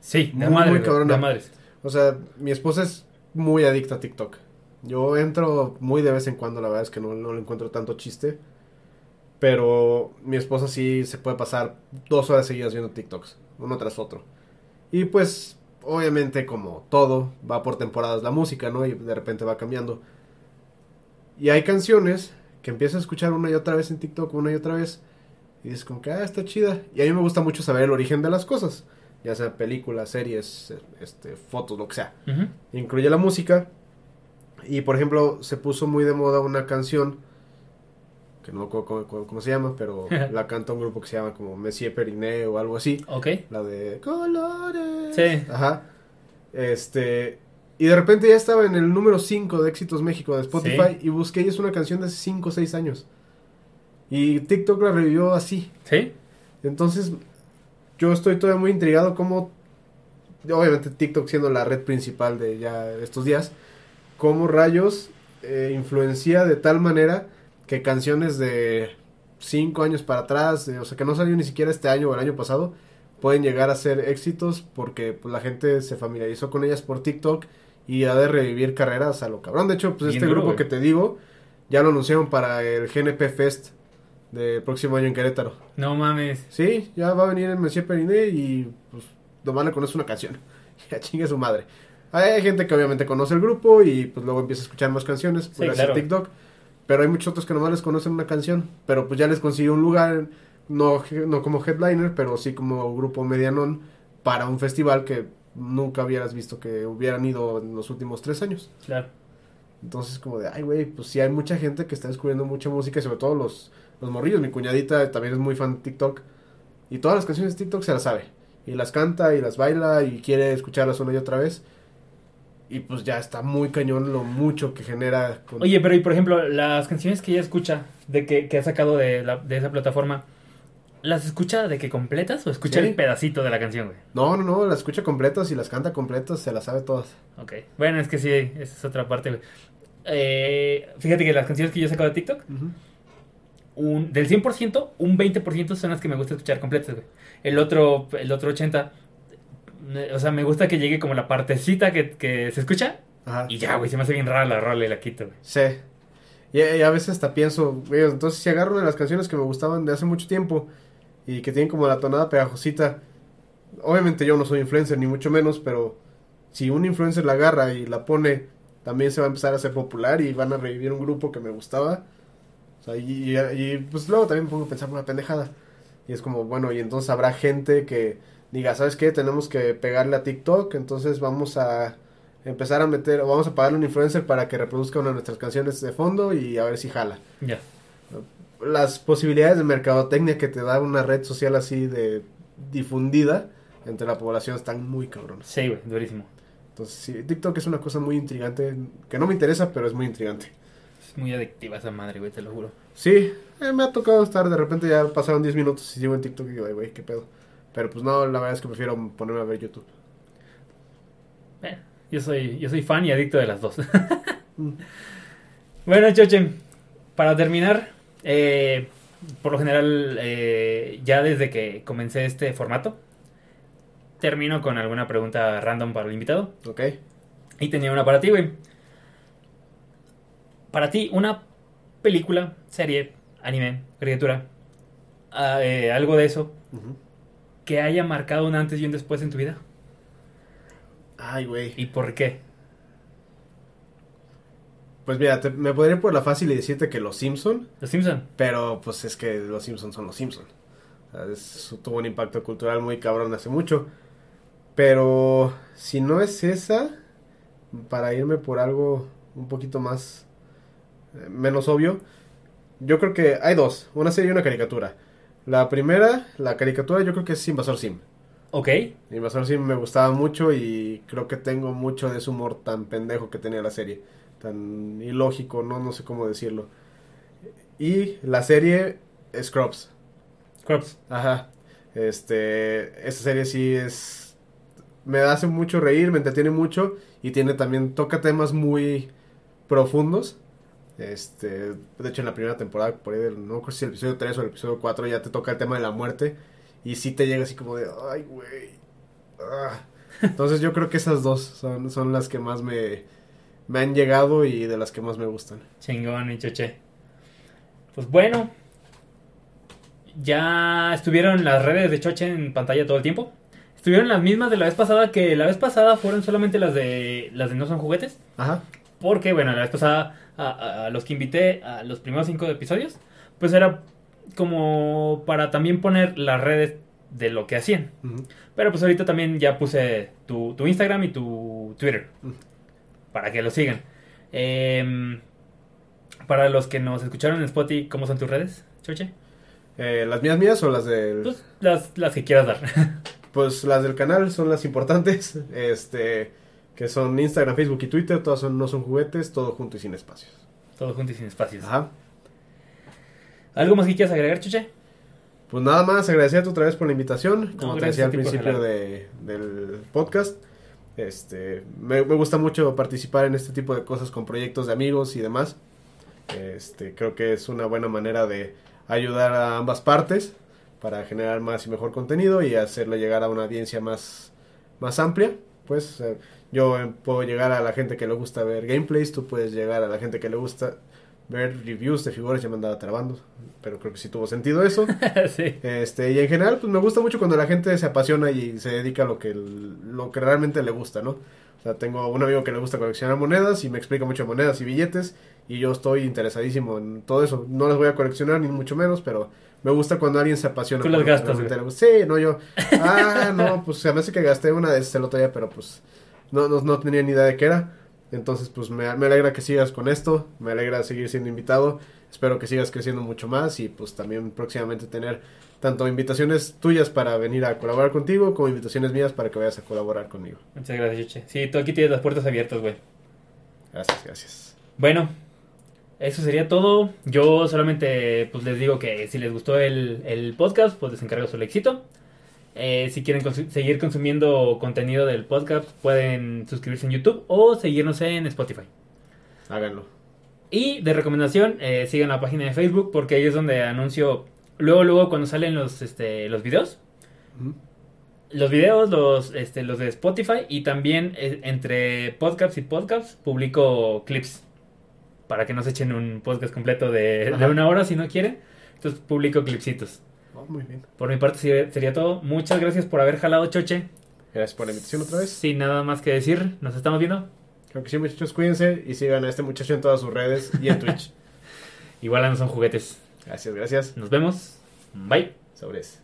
Sí, de Muy, madre, muy cabrona. de madres. O sea, mi esposa es muy adicta a TikTok. Yo entro muy de vez en cuando, la verdad es que no, no le encuentro tanto chiste. Pero mi esposa sí se puede pasar dos horas seguidas viendo TikToks, uno tras otro. Y pues, obviamente, como todo, va por temporadas la música, ¿no? Y de repente va cambiando. Y hay canciones que empiezas a escuchar una y otra vez en TikTok, una y otra vez. Y dices como que, ah, está chida. Y a mí me gusta mucho saber el origen de las cosas. Ya sea películas, series, este, fotos, lo que sea incluye la música. Y por ejemplo, se puso muy de moda una canción que no cómo, cómo- cómo se llama, pero la canta un grupo que se llama como Messier Periné o algo así. Ok. La de Colores. Sí. Ajá. Este. Y de repente ya estaba en el número 5 de Éxitos México de Spotify. Y busqué y es una canción de hace 5 o 6 años. Y TikTok la revivió así. Sí. Entonces, yo estoy todavía muy intrigado cómo, obviamente TikTok siendo la red principal de ya estos días, cómo rayos eh, influencia de tal manera que canciones de cinco años para atrás, eh, o sea, que no salió ni siquiera este año o el año pasado, pueden llegar a ser éxitos porque pues, la gente se familiarizó con ellas por TikTok y ha de revivir carreras a lo cabrón. De hecho, pues Bien este duro, grupo que te digo, ya lo anunciaron para el GNP Fest del próximo año en Querétaro. No mames. Sí, ya va a venir el Monsieur Periné y pues nomás le conoce una canción. Ya chingue su madre. Hay gente que obviamente conoce el grupo y pues luego empieza a escuchar más canciones por claro. a TikTok. Pero hay muchos otros que nomás les conocen una canción. Pero pues ya les consiguió un lugar, no, no como headliner, pero sí como grupo medianón para un festival que nunca hubieras visto que hubieran ido en los últimos tres años. Claro. Entonces, como de, ay, güey, pues sí hay mucha gente que está descubriendo mucha música, y sobre todo los, los morrillos. Mi cuñadita también es muy fan de TikTok. Y todas las canciones de TikTok se las sabe. Y las canta y las baila y quiere escucharlas una y otra vez. Y pues ya está muy cañón lo mucho que genera. con- Oye, pero y por ejemplo, las canciones que ella escucha, de que, que ha sacado de, la, de esa plataforma, ¿las escucha de que completas o escucha Sí. el pedacito de la canción, güey? No, no, no, las escucha completas y las canta completas, se las sabe todas. Ok. Bueno, es que sí, esa es otra parte, güey. Eh, fíjate que las canciones que yo he sacado de TikTok, un, del 100%, un 20% son las que me gusta escuchar completas, güey. El otro, el otro 80%, eh, o sea, me gusta que llegue como la partecita que, que se escucha Ajá. y ya, güey, se me hace bien rara la rola y la quito, güey. Sí. Y, y a veces hasta pienso, güey, entonces si agarro una de las canciones que me gustaban de hace mucho tiempo y que tienen como la tonada pegajosita, obviamente yo no soy influencer ni mucho menos, pero si un influencer la agarra y la pone, también se va a empezar a hacer popular y van a revivir un grupo que me gustaba. O sea, y, y- y, pues luego también me pongo a pensar una pendejada. Y es como, bueno, y entonces habrá gente que diga, ¿sabes qué? Tenemos que pegarle a TikTok, entonces vamos a empezar a meter, o vamos a pagarle a un influencer para que reproduzca una de nuestras canciones de fondo y a ver si jala. Ya. Las posibilidades de mercadotecnia que te da una red social así de difundida entre la población están muy cabrones. Sí, güey, durísimo. Entonces, sí, TikTok es una cosa muy intrigante, que no me interesa, pero es muy intrigante. Es muy adictiva esa madre, güey, te lo juro. Sí, eh, me ha tocado estar, de repente ya pasaron 10 minutos y sigo en TikTok y digo, "Ay, güey, qué pedo. Pero pues no, la verdad es que prefiero ponerme a ver YouTube. Eh, yo soy, yo soy fan y adicto de las dos. Mm. bueno, Choche, para terminar, eh, por lo general, eh, ya desde que comencé este formato, termino con alguna pregunta random para el invitado. ¿Ok? Y tenía una para ti, güey. Para ti, una película, serie, anime, criatura, ah, eh, algo de eso, Ujú. Que haya marcado un antes y un después en tu vida. Ay, güey. ¿Y por qué? Pues mira, te- me podría ir por la fácil y decirte que Los Simpson, Los Simpson. pero pues es que Los Simpson son Los Simpson. O sea, es- tuvo un impacto cultural muy cabrón hace mucho. Pero si no es esa, para irme por algo un poquito más eh, menos obvio, yo creo que hay dos, una serie y una caricatura. La primera, la caricatura, yo creo que es Invasor Sim. Ok. Invasor Sim me gustaba mucho y creo que tengo mucho de ese humor tan pendejo que tenía la serie. Tan ilógico, no, no sé cómo decirlo. Y la serie Scrubs. Crops. Ajá. Este, esa serie sí es... Me hace mucho reír, me entretiene mucho y tiene también, toca temas muy profundos. Este, de hecho en la primera temporada, por ahí del, no creo si el episodio 3 o el episodio 4 ya te toca el tema de la muerte y sí te llega así como de, ay, güey. ah". Entonces yo creo que esas dos son, son las que más me, me han llegado y de las que más me gustan. Chingón, mi choche. Pues bueno. Ya estuvieron las redes de Choche en pantalla todo el tiempo. Estuvieron las mismas de la vez pasada, que la vez pasada fueron solamente las de las de No Son Juguetes. Ajá. Porque, bueno, la vez pasada a, a- a los que invité a los primeros cinco episodios, pues era como para también poner las redes de lo que hacían. Pero pues ahorita también ya puse tu, tu Instagram y tu Twitter. Para que lo sigan. Em, para los que nos escucharon en Spotify, ¿cómo son tus redes, Choche? Eh, ¿Las mías mías o las del...? Pues las, las que quieras dar. Pues las del canal son las importantes, este, que son Instagram, Facebook y Twitter, todas son, no son juguetes, todo junto y sin espacios. Todo junto y sin espacios. Ajá. ¿Algo más que quieras agregar, Choche? Pues nada más, agradecerte otra vez por la invitación, como te decía al principio de, del podcast. Este, me, me gusta mucho participar en este tipo de cosas con proyectos de amigos y demás. Este, creo que es una buena manera de ayudar a ambas partes para generar más y mejor contenido y hacerle llegar a una audiencia más, más amplia. Pues eh, yo eh, puedo llegar a la gente que le gusta ver gameplays, tú puedes llegar a la gente que le gusta ver reviews de figuras, ya me andaba trabando, pero creo que sí tuvo sentido eso. sí. Este, y en general, pues me gusta mucho cuando la gente se apasiona y se dedica a lo que, lo que realmente le gusta, ¿no? O sea, tengo un amigo que le gusta coleccionar monedas y me explica mucho monedas y billetes y yo estoy interesadísimo en todo eso. No las voy a coleccionar ni mucho menos, pero me gusta cuando alguien se apasiona. Tú las gastas. Sí, no yo. Ah, no, pues se me hace que gasté una de esas el otro día, pero pues no, no, no tenía ni idea de qué era. Entonces, pues me, me alegra que sigas con esto, me alegra seguir siendo invitado. Espero que sigas creciendo mucho más y pues también próximamente tener tanto invitaciones tuyas para venir a colaborar contigo como invitaciones mías para que vayas a colaborar conmigo. Muchas gracias, Choche. Sí, tú aquí tienes las puertas abiertas, güey. Gracias, gracias. Bueno, eso sería todo. Yo solamente pues les digo que si les gustó el, el podcast, pues les encargo su éxito. Eh, si quieren consu- seguir consumiendo contenido del podcast, pueden suscribirse en YouTube o seguirnos en Spotify. Háganlo. Y de recomendación, eh, sigan la página de Facebook porque ahí es donde anuncio luego, luego cuando salen los, este, los videos. Los videos, los, este, los de Spotify y también eh, entre podcasts y podcasts publico clips para que no se echen un podcast completo de, de una hora si no quieren. Entonces publico clipsitos. Muy bien. Por mi parte sería, sería todo. Muchas gracias por haber jalado Choche. Gracias por la invitación otra vez. Sin nada más que decir, nos estamos viendo. Creo que sí, muchachos, cuídense y sigan a este muchacho en todas sus redes y en Twitch. Igual no son juguetes. Gracias, gracias. Nos vemos. Bye. Sobres.